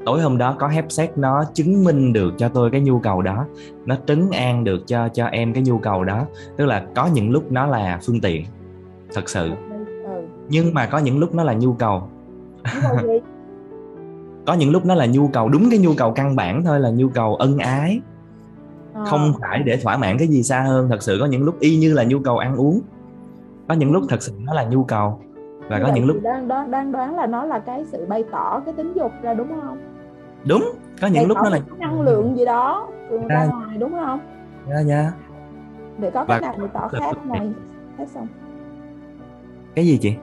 tối hôm đó có xét nó chứng minh được cho tôi cái nhu cầu đó. Nó trấn an được cho cho em cái nhu cầu đó. Tức là có những lúc nó là phương tiện thật sự. Ừ. nhưng mà có những lúc nó là nhu cầu. [laughs] Có những lúc nó là nhu cầu đúng cái nhu cầu căn bản thôi là nhu cầu ân ái. À. không phải để thỏa mãn cái gì xa hơn thật sự có những lúc y như là nhu cầu ăn uống. Có những lúc thật sự nó là nhu cầu. Và Như có những lúc đang đoán đang đoán là nó là cái sự bày tỏ cái tính dục ra đúng không đúng có những bày lúc nó là năng lượng gì đó ra ngoài đúng không? Dạ dạ. Để có cái nào bày tỏ khác ngoài hết xong. Cái gì chị?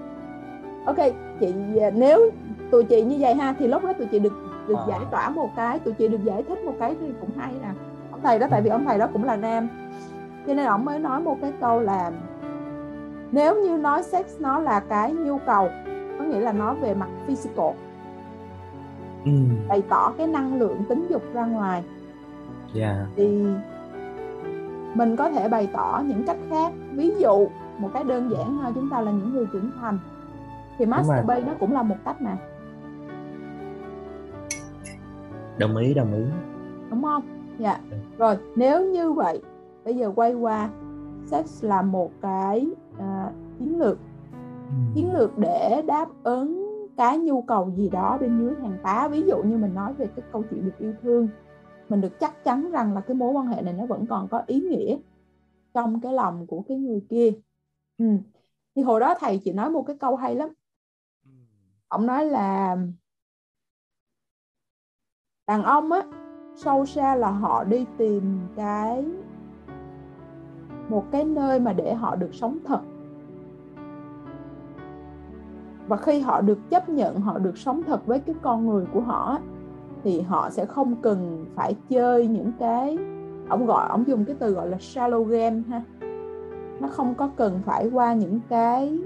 Ok chị nếu tụi chị như vậy ha thì lúc đó tụi chị được được à. giải tỏa một cái tụi chị được giải thích một cái thì cũng hay nè. Ông thầy đó tại vì ông thầy đó cũng là nam. Cho nên ông mới nói một cái câu là nếu như nói sex nó là cái nhu cầu có nghĩa là nó về mặt physical ừ. bày tỏ cái năng lượng tính dục ra ngoài yeah. Dạ. thì mình có thể bày tỏ những cách khác ví dụ một cái đơn giản ha chúng ta là những người trưởng thành thì masturbate nó cũng là một cách mà đồng ý đồng ý đúng không dạ ừ. rồi nếu như vậy bây giờ quay qua sex là một cái uh, chiến lược ừ. chiến lược để đáp ứng cái nhu cầu gì đó bên dưới hàng tá. Ví dụ như mình nói về cái câu chuyện được yêu thương, mình được chắc chắn rằng là cái mối quan hệ này nó vẫn còn có ý nghĩa trong cái lòng của cái người kia. Ừ. thì hồi đó thầy chỉ nói một cái câu hay lắm. Ông nói là, đàn ông á, sâu xa là họ đi tìm cái, một cái nơi mà để họ được sống thật và khi họ được chấp nhận họ được sống thật với cái con người của họ thì họ sẽ không cần phải chơi những cái ông gọi ông dùng cái từ gọi là shallow game ha. Nó không có cần phải qua những cái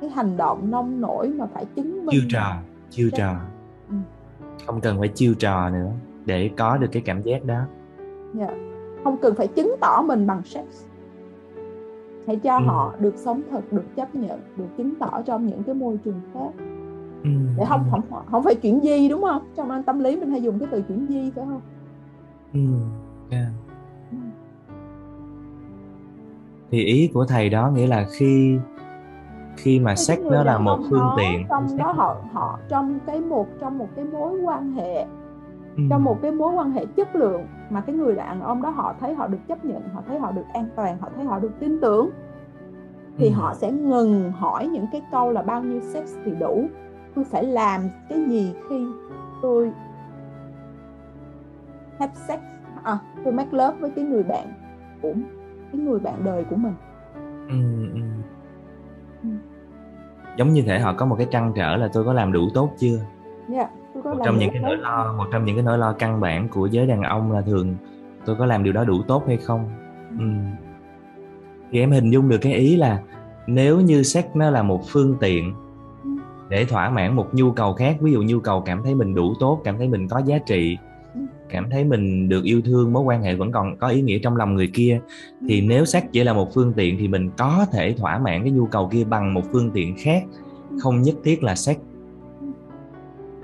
cái hành động nông nổi mà phải chứng minh. Chiêu trò chiêu trò. Ừ. không cần phải chiêu trò nữa để có được cái cảm giác đó. Yeah. Dạ. Không cần phải chứng tỏ mình bằng sex hãy cho ừ. họ được sống thật được chấp nhận được chứng tỏ trong những cái môi trường khác ừ. để không không không phải chuyển di đúng không trong anh tâm lý mình hay dùng cái từ chuyển di phải không ừ. Yeah. Ừ. thì ý của thầy đó nghĩa là khi khi mà sex nó là một phương tiện trong đó họ họ trong cái một trong một cái mối quan hệ ừ. trong một cái mối quan hệ chất lượng mà cái người đàn ông đó họ thấy họ được chấp nhận họ thấy họ được an toàn họ thấy họ được tin tưởng thì ừ. họ sẽ ngừng hỏi những cái câu là bao nhiêu sex thì đủ tôi phải làm cái gì khi tôi have sex à, tôi make love với cái người bạn của cái người bạn đời của mình ừ, ừ. Ừ. giống như thể họ có một cái trăn trở là tôi có làm đủ tốt chưa yeah. Một trong những cái nỗi lo một trong những cái nỗi lo căn bản của giới đàn ông là thường tôi có làm điều đó đủ tốt hay không? Ừ. thì em hình dung được cái ý là nếu như sex nó là một phương tiện để thỏa mãn một nhu cầu khác ví dụ nhu cầu cảm thấy mình đủ tốt cảm thấy mình có giá trị cảm thấy mình được yêu thương mối quan hệ vẫn còn có ý nghĩa trong lòng người kia thì nếu sex chỉ là một phương tiện thì mình có thể thỏa mãn cái nhu cầu kia bằng một phương tiện khác. Không nhất thiết là sex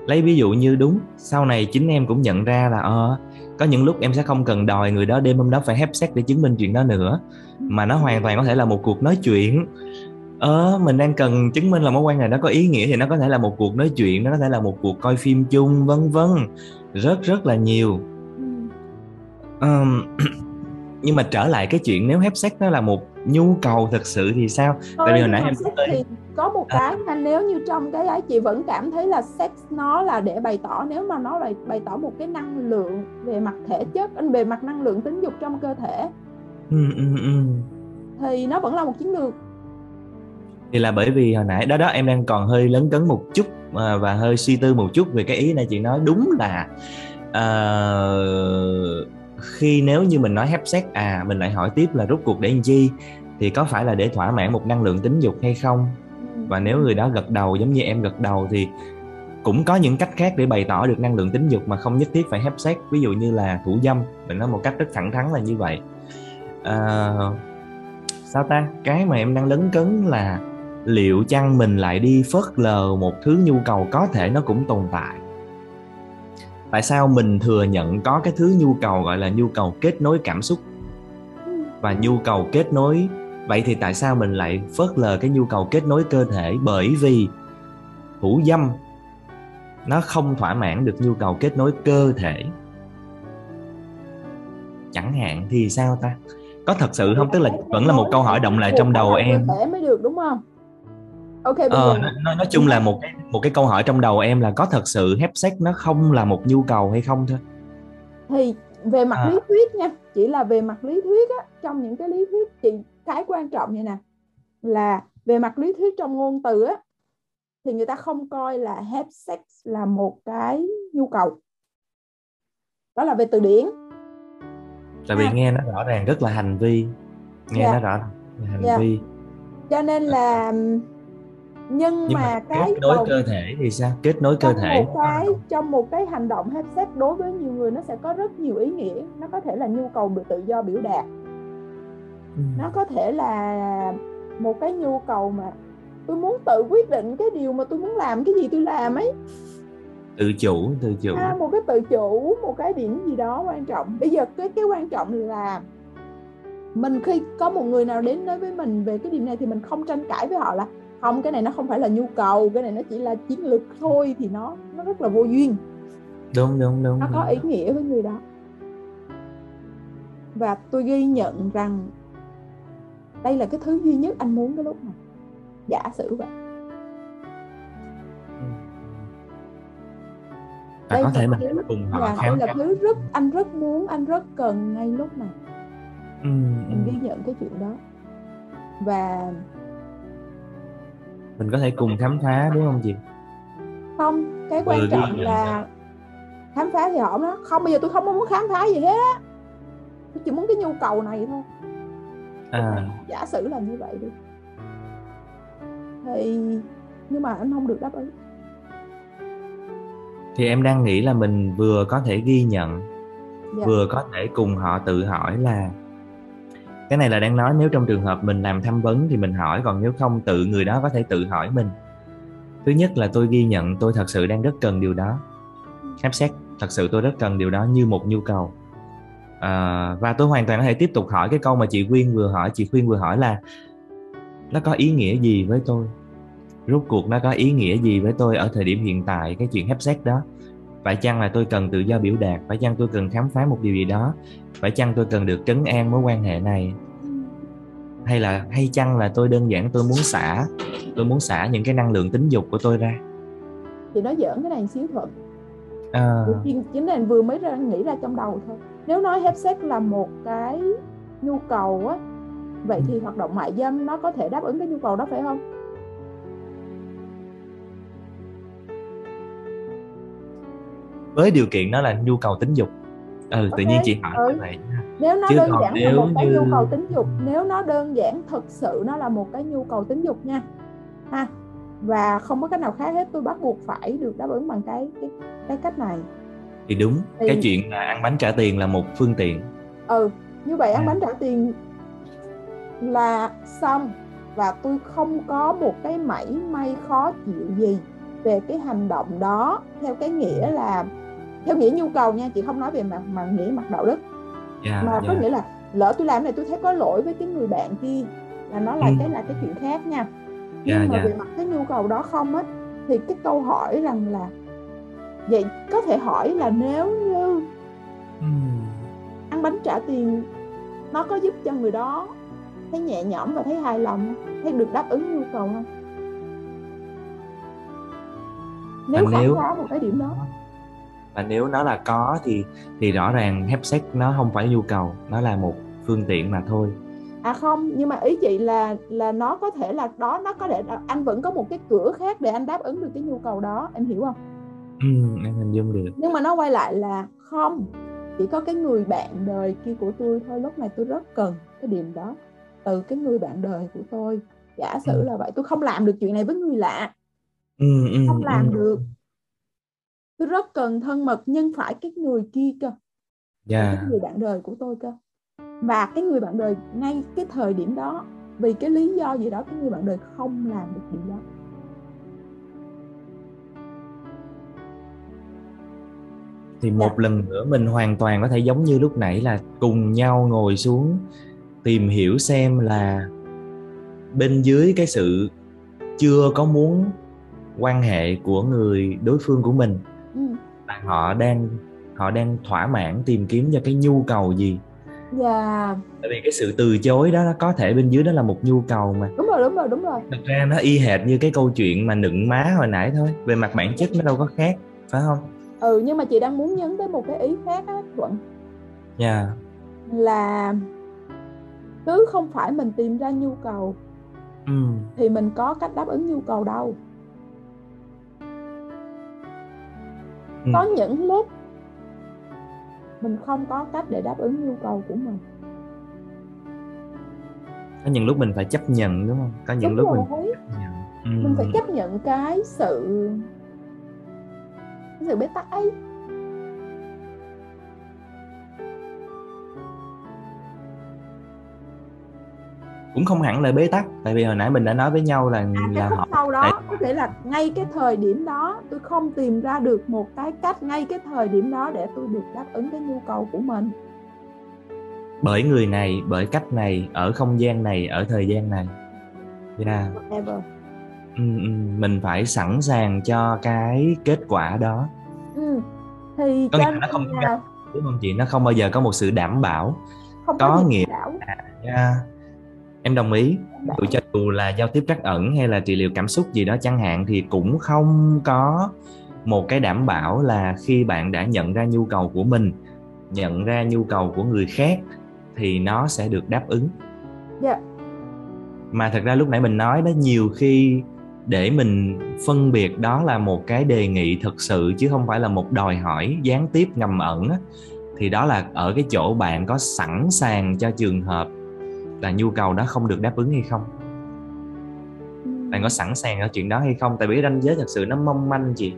lấy ví dụ như đúng sau này chính em cũng nhận ra là ờ có những lúc em sẽ không cần đòi người đó đêm hôm đó phải hép sex để chứng minh chuyện đó nữa. Mà nó hoàn toàn có thể là một cuộc nói chuyện. Ờ mình đang cần chứng minh là mối quan hệ đó có ý nghĩa thì nó có thể là một cuộc nói chuyện nó có thể là một cuộc coi phim chung vân vân. Rất rất là nhiều. Um, [clears throat] nhưng mà trở lại cái chuyện nếu hép sex nó là một nhu cầu thật sự thì sao Thôi, tại vì hồi nãy em thì có một à. cái à. nếu như trong cái ấy chị vẫn cảm thấy là sex nó là để bày tỏ nếu mà nó là bày tỏ một cái năng lượng về mặt thể chất về mặt năng lượng tính dục trong cơ thể ừ, ừ, ừ. thì nó vẫn là một chiến lược thì là bởi vì hồi nãy đó đó em đang còn hơi lấn cấn một chút à, và hơi suy tư một chút về cái ý này chị nói đúng là uh, khi nếu như mình nói hấp sex à mình lại hỏi tiếp là rút cuộc để làm chi thì có phải là để thỏa mãn một năng lượng tính dục hay không? Và nếu người đó gật đầu giống như em gật đầu thì cũng có những cách khác để bày tỏ được năng lượng tính dục mà không nhất thiết phải hấp sex ví dụ như là thủ dâm mình nói một cách rất thẳng thắn là như vậy. À, sao ta? Cái mà em đang lấn cấn là liệu chăng mình lại đi phớt lờ một thứ nhu cầu có thể nó cũng tồn tại? Tại sao mình thừa nhận có cái thứ nhu cầu gọi là nhu cầu kết nối cảm xúc? Và nhu cầu kết nối vậy thì tại sao mình lại phớt lờ cái nhu cầu kết nối cơ thể? Bởi vì thủ dâm nó không thỏa mãn được nhu cầu kết nối cơ thể. Chẳng hạn thì sao ta? Có thật sự không? Tức là vẫn là một câu hỏi động lại trong đầu em. Mới được đúng không? Ok ờ, nói, nói chung là một cái một cái câu hỏi trong đầu em là có thật sự hép sex nó không là một nhu cầu hay không thôi? Thì về mặt à. lý thuyết nha chỉ là về mặt lý thuyết á trong những cái lý thuyết thì cái quan trọng như nè là về mặt lý thuyết trong ngôn từ á thì người ta không coi là have sex là một cái nhu cầu đó là về từ điển tại vì à. nghe nó rõ ràng rất là hành vi nghe yeah. Dạ. nó rõ ràng là hành yeah. Dạ. vi cho nên là nhưng, nhưng mà, mà cái kết nối cơ thể thì sao kết nối cơ thể một cái trong một cái hành động have sex đối với nhiều người nó sẽ có rất nhiều ý nghĩa nó có thể là nhu cầu tự do biểu đạt ừ. nó có thể là một cái nhu cầu mà tôi muốn tự quyết định cái điều mà tôi muốn làm cái gì tôi làm ấy. Tự chủ tự chủ. À, một cái tự chủ một cái điểm gì đó quan trọng. Bây giờ cái cái quan trọng là mình khi có một người nào đến nói với mình về cái điểm này thì mình không tranh cãi với họ là không cái này nó không phải là nhu cầu cái này nó chỉ là chiến lược thôi thì nó nó rất là vô duyên. Đúng đúng đúng nó có ý nghĩa với người đó. Và tôi ghi nhận rằng đây là cái thứ duy nhất anh muốn cái lúc này. Giả sử vậy. Và đây có thể mình thứ, cùng họ dạ, đây là thứ rất anh rất muốn anh rất cần ngay lúc này. Ừ, mình ừ. ghi nhận cái chuyện đó. Và mình có thể cùng khám phá đúng không chị? Không cái quan ừ, trọng là khám phá thì họ đó. Không bây giờ tôi không muốn khám phá gì hết tôi chỉ muốn cái nhu cầu này thôi à. [laughs] giả sử là như vậy đi. Thì nhưng mà anh không được đáp ứng. Thì em đang nghĩ là mình vừa có thể ghi nhận dạ. vừa có thể cùng họ tự hỏi là cái này là đang nói nếu trong trường hợp mình làm tham vấn thì mình hỏi còn nếu không tự người đó có thể tự hỏi mình. Thứ nhất là tôi ghi nhận tôi thật sự đang rất cần điều đó. Khám xét thật sự tôi rất cần điều đó như một nhu cầu à, và tôi hoàn toàn có thể tiếp tục hỏi cái câu mà chị Quyên vừa hỏi. Chị Quyên vừa hỏi là nó có ý nghĩa gì với tôi? Rốt cuộc nó có ý nghĩa gì với tôi ở thời điểm hiện tại? Cái chuyện hấp xét đó. Phải chăng là tôi cần tự do biểu đạt? Phải chăng tôi cần khám phá một điều gì đó? Phải chăng tôi cần được trấn an mối quan hệ này? Hay là hay chăng là tôi đơn giản tôi muốn xả tôi muốn xả những cái năng lượng tính dục của tôi ra? Thì nó giỡn cái này xíu thuận à. chính này vừa mới ra nghĩ ra trong đầu thôi nếu nói hep sex là một cái nhu cầu á vậy thì hoạt động mại dâm nó có thể đáp ứng cái nhu cầu đó phải không với điều kiện đó là nhu cầu tính dục ừ okay. tự nhiên chị hỏi ừ. vậy nếu nó Chứ đơn giản là một cái như... nhu cầu tính dục nếu nó đơn giản thực sự nó là một cái nhu cầu tính dục nha ha và không có cách nào khác hết tôi bắt buộc phải được đáp ứng bằng cái cái cái cách này thì đúng thì... cái chuyện là ăn bánh trả tiền là một phương tiện ừ như vậy ăn à. bánh trả tiền là xong và tôi không có một cái mảy may khó chịu gì về cái hành động đó theo cái nghĩa là theo nghĩa nhu cầu nha chị không nói về mặt mà nghĩa mặt đạo đức yeah, dạ, mà yeah. có dạ. nghĩa là lỡ tôi làm này tôi thấy có lỗi với cái người bạn kia là nó là ừ. cái là cái chuyện khác nha nhưng yeah, dạ, mà yeah. về mặt cái nhu cầu đó không á thì cái câu hỏi rằng là vậy có thể hỏi là nếu như mm. ăn bánh trả tiền nó có giúp cho người đó thấy nhẹ nhõm và thấy hài lòng thấy được đáp ứng nhu cầu không? Nếu không nếu... có một cái điểm đó. Và nếu nó là có thì thì rõ ràng hep sex nó không phải nhu cầu nó là một phương tiện mà thôi. À không nhưng mà ý chị là là nó có thể là đó nó có thể anh vẫn có một cái cửa khác để anh đáp ứng được cái nhu cầu đó em hiểu không ừ, em hình dung được. Nhưng mà nó quay lại là không chỉ có cái người bạn đời kia của tôi thôi lúc này tôi rất cần cái điểm đó. Từ cái người bạn đời của tôi giả sử ừ. là vậy tôi không làm được chuyện này với người lạ. Ừ, ừ, không làm ừ. được. Tôi rất cần thân mật nhưng phải cái người kia cơ. Yeah. cái người bạn đời của tôi cơ. Và cái người bạn đời ngay cái thời điểm đó vì cái lý do gì đó cái người bạn đời không làm được điều đó thì một dạ. lần nữa mình hoàn toàn có thể giống như lúc nãy là cùng nhau ngồi xuống tìm hiểu xem là bên dưới cái sự chưa có muốn quan hệ của người đối phương của mình ừ. là họ đang họ đang thỏa mãn tìm kiếm cho cái nhu cầu gì dạ yeah. tại vì cái sự từ chối đó có thể bên dưới đó là một nhu cầu mà đúng rồi đúng rồi đúng rồi thực ra nó y hệt như cái câu chuyện mà nựng má hồi nãy thôi về mặt bản chất nó đâu có khác phải không ừ nhưng mà chị đang muốn nhấn tới một cái ý khác á thuận dạ yeah. là cứ không phải mình tìm ra nhu cầu ừ. thì mình có cách đáp ứng nhu cầu đâu ừ. có những lúc mình không có cách để đáp ứng nhu cầu của mình có những lúc mình phải chấp nhận đúng không có những đúng lúc rồi. mình. Ừ. mình phải chấp nhận cái sự sự bế tắc ấy cũng không hẳn là bế tắc tại vì hồi nãy mình đã nói với nhau là à, là họ sau đó có thể là ngay cái thời điểm đó tôi không tìm ra được một cái cách ngay cái thời điểm đó để tôi được đáp ứng cái nhu cầu của mình bởi người này bởi cách này ở không gian này ở thời gian này yeah. Whatever. Ừ, mình phải sẵn sàng cho cái kết quả đó ừ. thì có nghĩa là nó không là... đúng không chị nó không bao giờ có một sự đảm bảo không có, có nghĩa là yeah em đồng ý dù cho dù là giao tiếp trắc ẩn hay là trị liệu cảm xúc gì đó chẳng hạn thì cũng không có một cái đảm bảo là khi bạn đã nhận ra nhu cầu của mình nhận ra nhu cầu của người khác thì nó sẽ được đáp ứng yeah. Dạ. mà thật ra lúc nãy mình nói đó nhiều khi để mình phân biệt đó là một cái đề nghị thực sự chứ không phải là một đòi hỏi gián tiếp ngầm ẩn thì đó là ở cái chỗ bạn có sẵn sàng cho trường hợp là nhu cầu đó không được đáp ứng hay không? Bạn có sẵn sàng ở chuyện đó hay không? Tại vì ranh giới thật sự nó mong manh chị.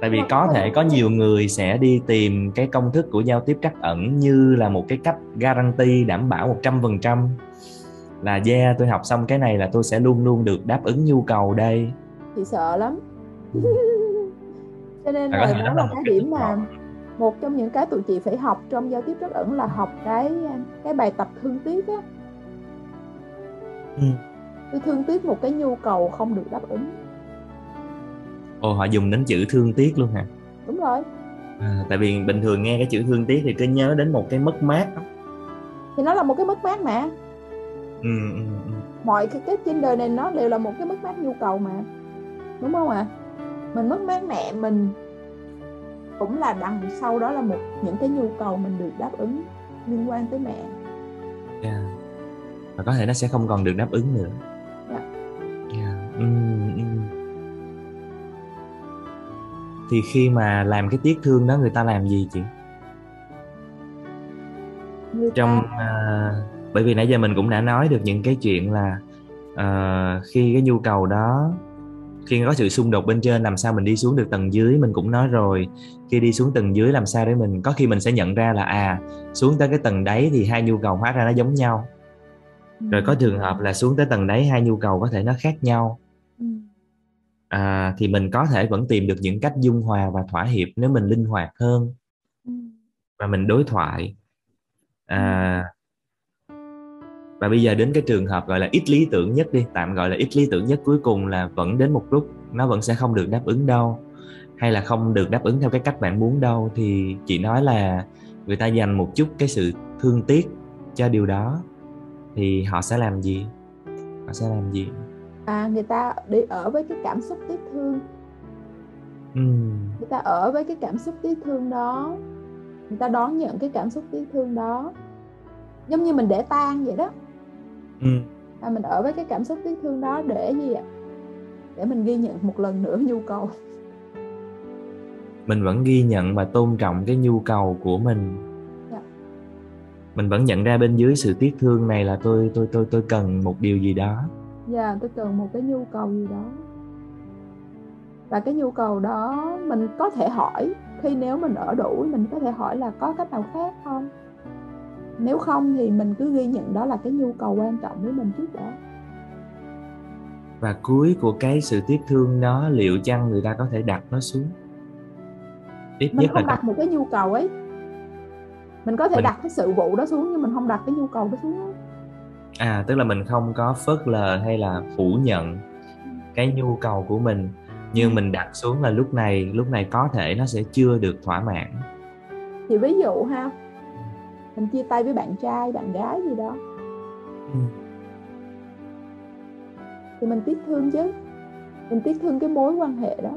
Tại vì có thể có nhiều người sẽ đi tìm cái công thức của giao tiếp trắc ẩn như là một cái cách guarantee đảm bảo một trăm phần trăm là yeah tôi học xong cái này là tôi sẽ luôn luôn được đáp ứng nhu cầu đây. Thì sợ lắm. Ừ. cho nên là đó là cái điểm mà một. trong những cái tụi chị phải học trong giao tiếp rất ẩn là học cái cái bài tập thương tiếc á. Ừ. tôi thương tiếc một cái nhu cầu không được đáp ứng. Ồ họ dùng đến chữ thương tiếc luôn hả? Đúng rồi. À, tại vì bình thường nghe cái chữ thương tiếc thì cứ nhớ đến một cái mất mát thì nó là một cái mất mát mà ừ, ừ, ừ. mọi cái, cái trên đời này nó đều là một cái mất mát nhu cầu mà đúng không ạ à? mình mất mát mẹ mình cũng là đằng sau đó là một những cái nhu cầu mình được đáp ứng liên quan tới mẹ yeah. và có thể nó sẽ không còn được đáp ứng nữa yeah. Yeah. Mm, mm. thì khi mà làm cái tiếc thương đó người ta làm gì chị người trong ta... uh, bởi vì nãy giờ mình cũng đã nói được những cái chuyện là uh, khi cái nhu cầu đó khi có sự xung đột bên trên làm sao mình đi xuống được tầng dưới? Mình cũng nói rồi khi đi xuống tầng dưới làm sao để mình có khi mình sẽ nhận ra là à xuống tới cái tầng đáy thì hai nhu cầu hóa ra nó giống nhau. Rồi có trường hợp là xuống tới tầng đáy hai nhu cầu có thể nó khác nhau. Ừ. à, thì mình có thể vẫn tìm được những cách dung hòa và thỏa hiệp nếu mình linh hoạt hơn ừ. và mình đối thoại. À, và bây giờ đến cái trường hợp gọi là ít lý tưởng nhất đi tạm gọi là ít lý tưởng nhất cuối cùng là vẫn đến một lúc nó vẫn sẽ không được đáp ứng đâu. Hay là không được đáp ứng theo cái cách bạn muốn đâu thì chị nói là người ta dành một chút cái sự thương tiếc cho điều đó thì họ sẽ làm gì? Họ sẽ làm gì? À người ta đi ở với cái cảm xúc tiếc thương. Ừ. người ta ở với cái cảm xúc tiếc thương đó. Người ta đón nhận cái cảm xúc tiếc thương đó. Giống như mình để tan vậy đó ừ. à, mình ở với cái cảm xúc tiếc thương đó để gì ạ? Để mình ghi nhận một lần nữa nhu cầu. Mình vẫn ghi nhận và tôn trọng cái nhu cầu của mình. Dạ. mình vẫn nhận ra bên dưới sự tiếc thương này là tôi tôi tôi tôi cần một điều gì đó. Dạ yeah, tôi cần một cái nhu cầu gì đó. Và cái nhu cầu đó mình có thể hỏi. Khi nếu mình ở đủ mình có thể hỏi là có cách nào khác không nếu không thì mình cứ ghi nhận đó là cái nhu cầu quan trọng với mình trước đã. Và cuối của cái sự tiếc thương đó liệu chăng người ta có thể đặt nó xuống? Ít mình nhất không là đặt một cái nhu cầu ấy. Mình có thể mình... đặt cái sự vụ đó xuống nhưng mình không đặt cái nhu cầu đó xuống à tức là mình không có phớt lờ hay là phủ nhận cái nhu cầu của mình nhưng ừ. mình đặt xuống là lúc này lúc này có thể nó sẽ chưa được thỏa mãn. Thì ví dụ ha mình chia tay với bạn trai bạn gái gì đó. Ừ. thì mình tiếc thương chứ. Mình tiếc thương cái mối quan hệ đó.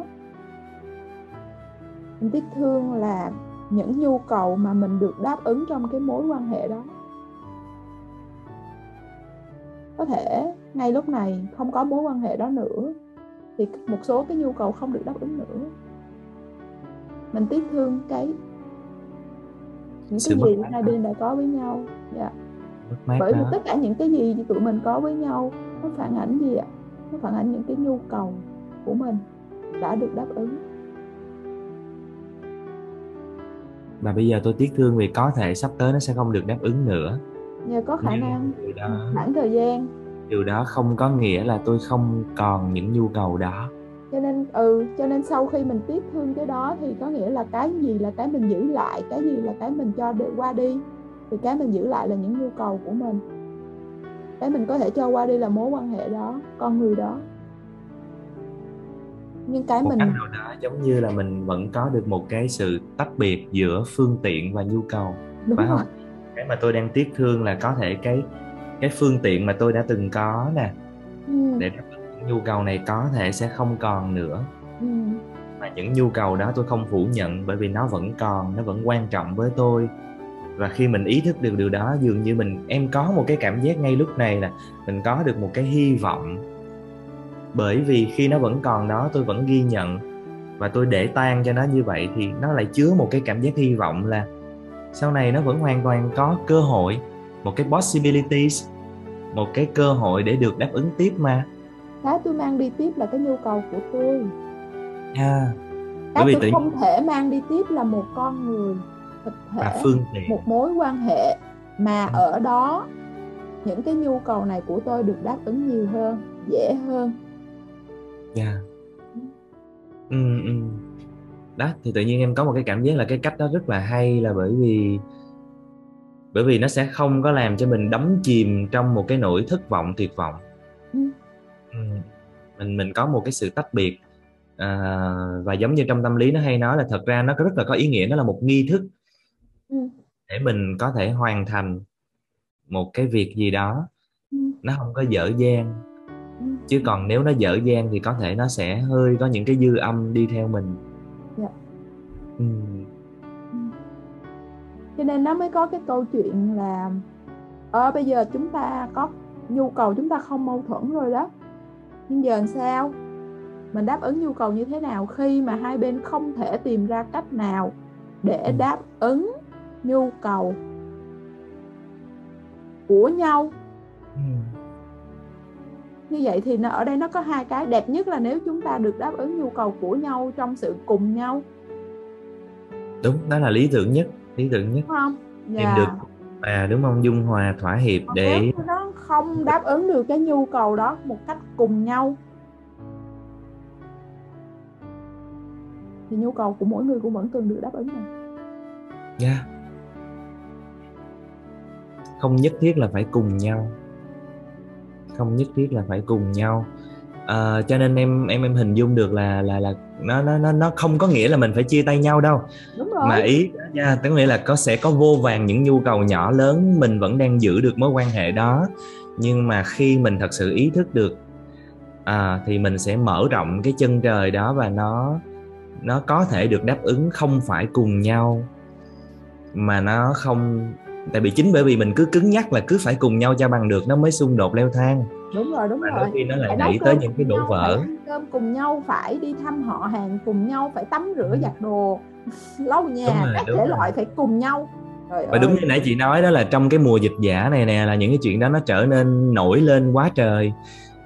Mình tiếc thương là những nhu cầu mà mình được đáp ứng trong cái mối quan hệ đó. Có thể ngay lúc này không có mối quan hệ đó nữa thì một số cái nhu cầu không được đáp ứng nữa. Mình tiếc thương cái những cái gì hai bên đã có với nhau. Dạ. bởi vì tất cả những cái gì tụi mình có với nhau nó phản ảnh gì ạ? Nó phản ảnh những cái nhu cầu của mình đã được đáp ứng. Và bây giờ tôi tiếc thương vì có thể sắp tới nó sẽ không được đáp ứng nữa. Nhờ có khả năng đó, khoảng thời gian. Điều đó không có nghĩa là tôi không còn những nhu cầu đó cho nên ừ cho nên sau khi mình tiếc thương cái đó thì có nghĩa là cái gì là cái mình giữ lại cái gì là cái mình cho được qua đi thì cái mình giữ lại là những nhu cầu của mình cái mình có thể cho qua đi là mối quan hệ đó con người đó nhưng cái một mình cách nào đó giống như là mình vẫn có được một cái sự tách biệt giữa phương tiện và nhu cầu Đúng phải rồi. không cái mà tôi đang tiếc thương là có thể cái cái phương tiện mà tôi đã từng có nè ừ. để đáp nhu cầu này có thể sẽ không còn nữa. Ừ. mà những nhu cầu đó tôi không phủ nhận bởi vì nó vẫn còn nó vẫn quan trọng với tôi. Và khi mình ý thức được điều đó dường như mình em có một cái cảm giác ngay lúc này là mình có được một cái hy vọng. Bởi vì khi nó vẫn còn đó tôi vẫn ghi nhận. Và tôi để tan cho nó như vậy thì nó lại chứa một cái cảm giác hy vọng là sau này nó vẫn hoàn toàn có cơ hội một cái possibilities một cái cơ hội để được đáp ứng tiếp mà cái tôi mang đi tiếp là cái nhu cầu của tôi à, cái tôi tự... không thể mang đi tiếp là một con người thực thể phương tiện. một mối quan hệ mà ừ. ở đó những cái nhu cầu này của tôi được đáp ứng nhiều hơn dễ hơn dạ yeah. ừ, ừ. đó thì tự nhiên em có một cái cảm giác là cái cách đó rất là hay là bởi vì bởi vì nó sẽ không có làm cho mình đắm chìm trong một cái nỗi thất vọng tuyệt vọng ừ. Ừ. mình mình có một cái sự tách biệt à, và giống như trong tâm lý nó hay nói là thật ra nó rất là có ý nghĩa nó là một nghi thức ừ. để mình có thể hoàn thành một cái việc gì đó ừ. nó không có dở dang ừ. chứ còn nếu nó dở dang thì có thể nó sẽ hơi có những cái dư âm đi theo mình. Dạ. ừ cho nên nó mới có cái câu chuyện là ở ờ, bây giờ chúng ta có nhu cầu chúng ta không mâu thuẫn rồi đó nhưng giờ làm sao mình đáp ứng nhu cầu như thế nào khi mà hai bên không thể tìm ra cách nào để ừ. đáp ứng nhu cầu của nhau ừ. như vậy thì nó ở đây nó có hai cái đẹp nhất là nếu chúng ta được đáp ứng nhu cầu của nhau trong sự cùng nhau đúng đó là lý tưởng nhất lý tưởng nhất không dạ. em được à đúng không? Dung hòa thỏa hiệp Còn để nó không đáp ứng được cái nhu cầu đó một cách cùng nhau. Thì nhu cầu của mỗi người cũng vẫn cần được đáp ứng mà. Dạ. Yeah. không nhất thiết là phải cùng nhau. Không nhất thiết là phải cùng nhau. À, cho nên em em em hình dung được là là là nó nó nó nó không có nghĩa là mình phải chia tay nhau đâu Đúng rồi. mà ý nha tức nghĩa là có sẽ có vô vàng những nhu cầu nhỏ lớn mình vẫn đang giữ được mối quan hệ đó nhưng mà khi mình thật sự ý thức được à, thì mình sẽ mở rộng cái chân trời đó và nó nó có thể được đáp ứng không phải cùng nhau mà nó không tại vì chính bởi vì mình cứ cứng nhắc là cứ phải cùng nhau cho bằng được nó mới xung đột leo thang. Đúng rồi đúng rồi. khi nó lại đẩy tới những cái đổ vỡ. cơm cùng nhau phải đi thăm họ hàng cùng nhau phải tắm rửa ừ. giặt đồ [laughs] lau nhà các thể loại phải cùng nhau. Trời và đúng như nãy chị nói đó là trong cái mùa dịch giả này nè là những cái chuyện đó nó trở nên nổi lên quá trời.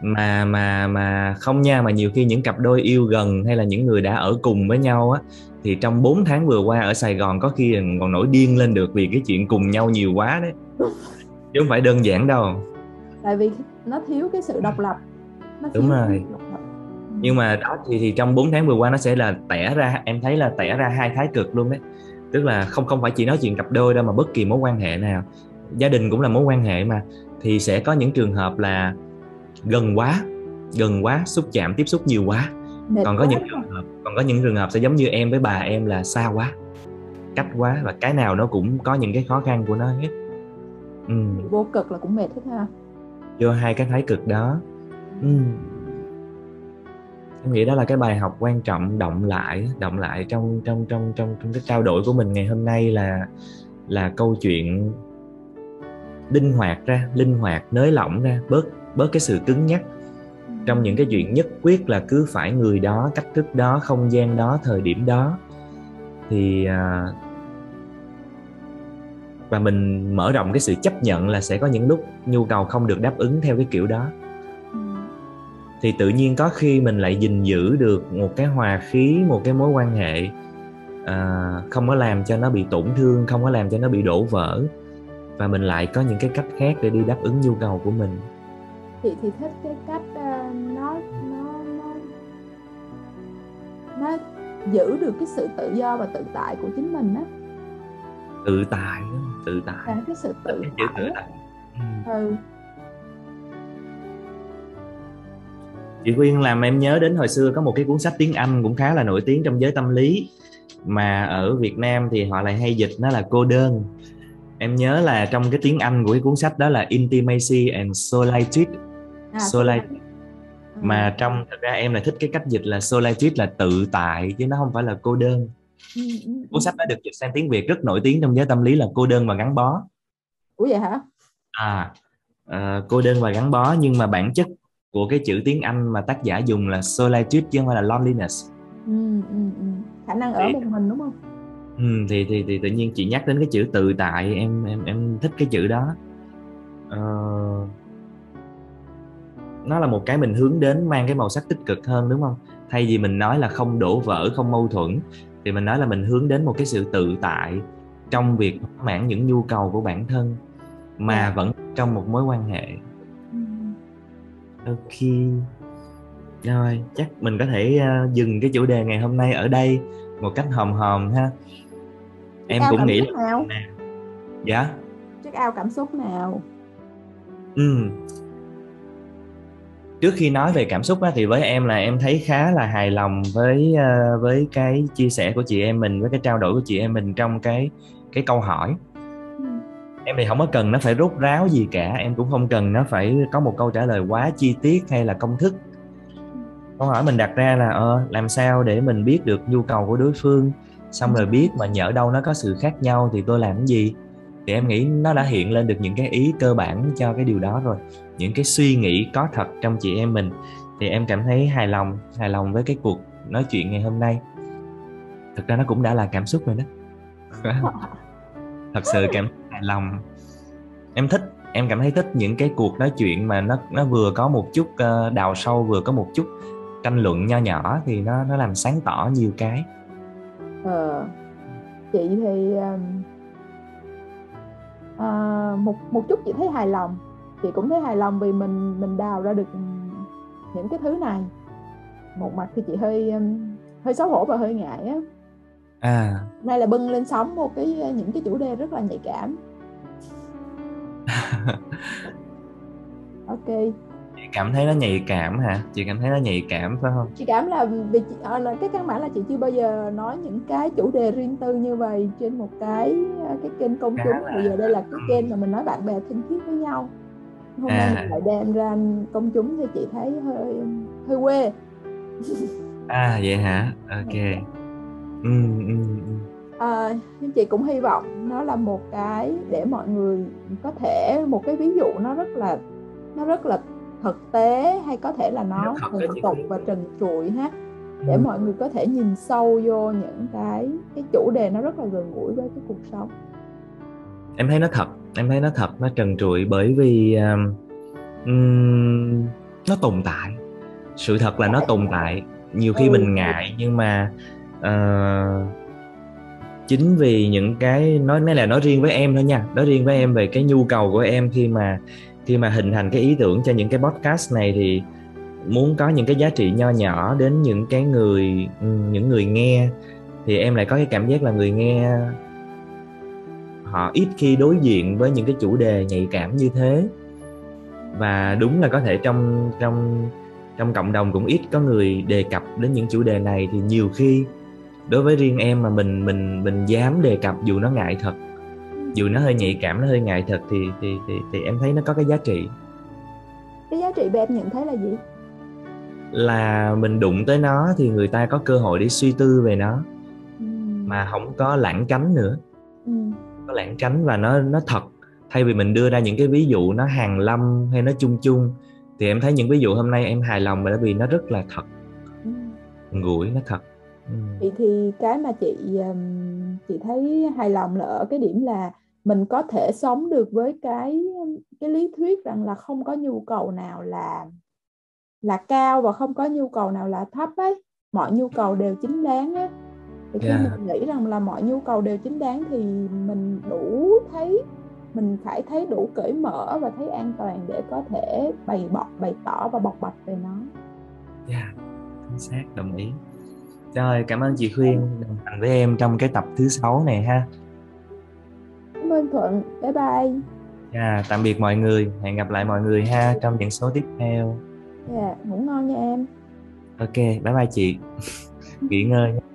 Mà mà mà không nha mà nhiều khi những cặp đôi yêu gần hay là những người đã ở cùng với nhau á thì trong 4 tháng vừa qua ở Sài Gòn có khi còn nổi điên lên được vì cái chuyện cùng nhau nhiều quá đấy. Chứ không phải đơn giản đâu. Tại vì nó thiếu cái sự độc lập. Nó đúng rồi. nhưng mà đó thì thì trong 4 tháng vừa qua nó sẽ là tẻ ra em thấy là tẻ ra hai thái cực luôn đấy. Tức là không không phải chỉ nói chuyện cặp đôi đâu mà bất kỳ mối quan hệ nào. Gia đình cũng là mối quan hệ mà. Thì sẽ có những trường hợp là gần quá gần quá xúc chạm tiếp xúc nhiều quá. Mệt còn có những trường hợp còn có những trường hợp sẽ giống như em với bà em là xa quá cách quá và cái nào nó cũng có những cái khó khăn của nó hết. Ừ. vô cực là cũng mệt hết ha. Vô hai cái thái cực đó. Ừ. Em nghĩ đó là cái bài học quan trọng động lại động lại trong trong trong trong trong cái trao đổi của mình ngày hôm nay là là câu chuyện linh hoạt ra linh hoạt nới lỏng ra bớt bớt cái sự cứng nhắc trong những cái chuyện nhất quyết là cứ phải người đó cách thức đó không gian đó thời điểm đó. Thì à, và mình mở rộng cái sự chấp nhận là sẽ có những lúc nhu cầu không được đáp ứng theo cái kiểu đó. Thì tự nhiên có khi mình lại gìn giữ được một cái hòa khí một cái mối quan hệ à, không có làm cho nó bị tổn thương không có làm cho nó bị đổ vỡ và mình lại có những cái cách khác để đi đáp ứng nhu cầu của mình. Chị thì thích cái cách nó giữ được cái sự tự do và tự tại của chính mình á. Tự tại tự tại. À, cái sự tự cái tại, tự tại. Ừ. ừ. Chị Quyên làm em nhớ đến hồi xưa có một cái cuốn sách tiếng Anh cũng khá là nổi tiếng trong giới tâm lý. Mà ở Việt Nam thì họ lại hay dịch nó là cô đơn. Em nhớ là trong cái tiếng Anh của cái cuốn sách đó là Intimacy and Solitude. À, Solitude ừ. mà trong thật ra em là thích cái cách dịch là solitude là tự tại chứ nó không phải là cô đơn. Ừ, ừ, cuốn sách đó được dịch sang tiếng Việt rất nổi tiếng trong giới tâm lý là cô đơn và gắn bó. Ủa vậy hả? À uh, cô đơn và gắn bó nhưng mà bản chất của cái chữ tiếng Anh mà tác giả dùng là solitude chứ không phải là loneliness. Ừ, ừ, ừ. khả năng ở thì, một mình đúng không? Ừ, thì thì thì tự nhiên chị nhắc đến cái chữ tự tại em em em thích cái chữ đó. Uh, nó là một cái mình hướng đến mang cái màu sắc tích cực hơn đúng không? Thay vì mình nói là không đổ vỡ không mâu thuẫn thì mình nói là mình hướng đến một cái sự tự tại trong việc mãn những nhu cầu của bản thân mà dạ. vẫn trong một mối quan hệ. Ok. Rồi chắc mình có thể uh, dừng cái chủ đề ngày hôm nay ở đây một cách hòm hòm ha. Em cũng nghĩ là nào? dạ? Check ao cảm xúc nào? Ừ trước khi nói về cảm xúc á, thì với em là em thấy khá là hài lòng với uh, với cái chia sẻ của chị em mình với cái trao đổi của chị em mình trong cái cái câu hỏi. Em thì không có cần nó phải rút ráo gì cả em cũng không cần nó phải có một câu trả lời quá chi tiết hay là công thức. Câu hỏi mình đặt ra là ờ, làm sao để mình biết được nhu cầu của đối phương xong rồi biết mà nhỡ đâu nó có sự khác nhau thì tôi làm cái gì? Thì em nghĩ nó đã hiện lên được những cái ý cơ bản cho cái điều đó rồi những cái suy nghĩ có thật trong chị em mình thì em cảm thấy hài lòng hài lòng với cái cuộc nói chuyện ngày hôm nay. Thực ra nó cũng đã là cảm xúc rồi đó. [laughs] Thật sự cảm hài lòng. Em thích em cảm thấy thích những cái cuộc nói chuyện mà nó nó vừa có một chút ờ, đào sâu vừa có một chút tranh luận nho nhỏ thì nó nó làm sáng tỏ nhiều cái. Ờ, chị thì um, uh, một một chút chị thấy hài lòng chị cũng thấy hài lòng vì mình mình đào ra được những cái thứ này. Một mặt thì chị hơi um, hơi xấu hổ và hơi ngại á. À. Nay là bưng lên sóng một cái những cái chủ đề rất là nhạy cảm. [laughs] Ok. Chị cảm thấy nó nhạy cảm hả? Chị cảm thấy nó nhạy cảm phải không? Chị cảm là vì chị, à, là cái căn bản là chị chưa bao giờ nói những cái chủ đề riêng tư như vậy trên một cái à, cái kênh công chúng. Bây giờ đây là cái kênh mà mình nói bạn bè thân thiết với nhau hôm nay à. lại đem ra công chúng thì chị thấy hơi hơi quê. À vậy hả? Ok. Ừ, ừ, ừ. À, nhưng chị cũng hy vọng nó là một cái để mọi người có thể một cái ví dụ nó rất là nó rất là thực tế hay có thể là nó thuần tục và trần trụi ha để ừ. mọi người có thể nhìn sâu vô những cái cái chủ đề nó rất là gần gũi với cái cuộc sống. Em thấy nó thật em thấy nó thật nó trần trụi bởi vì um, nó tồn tại. Sự thật là nó tồn tại. Nhiều khi ừ. mình ngại nhưng mà uh, chính vì những cái nói nói là nói riêng với em thôi nha. Nói riêng với em về cái nhu cầu của em khi mà khi mà hình thành cái ý tưởng cho những cái podcast này thì muốn có những cái giá trị nho nhỏ đến những cái người những người nghe thì em lại có cái cảm giác là người nghe họ ít khi đối diện với những cái chủ đề nhạy cảm như thế và đúng là có thể trong trong trong cộng đồng cũng ít có người đề cập đến những chủ đề này thì nhiều khi đối với riêng em mà mình mình mình dám đề cập dù nó ngại thật dù nó hơi nhạy cảm nó hơi ngại thật thì thì thì, thì em thấy nó có cái giá trị cái giá trị mà em nhận thấy là gì là mình đụng tới nó thì người ta có cơ hội để suy tư về nó ừ. mà không có lãng tránh nữa ừ. Có lãng tránh và nó nó thật. Thay vì mình đưa ra những cái ví dụ nó hàng lâm hay nó chung chung thì em thấy những ví dụ hôm nay em hài lòng bởi vì nó rất là thật. Ừ. gũi nó thật. Ừ. thì thì cái mà chị chị thấy hài lòng là ở cái điểm là mình có thể sống được với cái cái lý thuyết rằng là không có nhu cầu nào là là cao và không có nhu cầu nào là thấp ấy. Mọi nhu cầu đều chính đáng á thì khi yeah. mình nghĩ rằng là mọi nhu cầu đều chính đáng thì mình đủ thấy mình phải thấy đủ cởi mở và thấy an toàn để có thể bày bọc bày tỏ và bộc bạch về nó. Dạ yeah, chính xác đồng ý. Rồi cảm ơn chị khuyên đồng hành với em trong cái tập thứ sáu này ha. Cảm ơn thuận. Bye bye. Dạ yeah, tạm biệt mọi người. Hẹn gặp lại mọi người ha trong những số tiếp theo. Dạ yeah, ngủ ngon nha em. Ok bye bye chị. [laughs] Nghỉ ngơi nha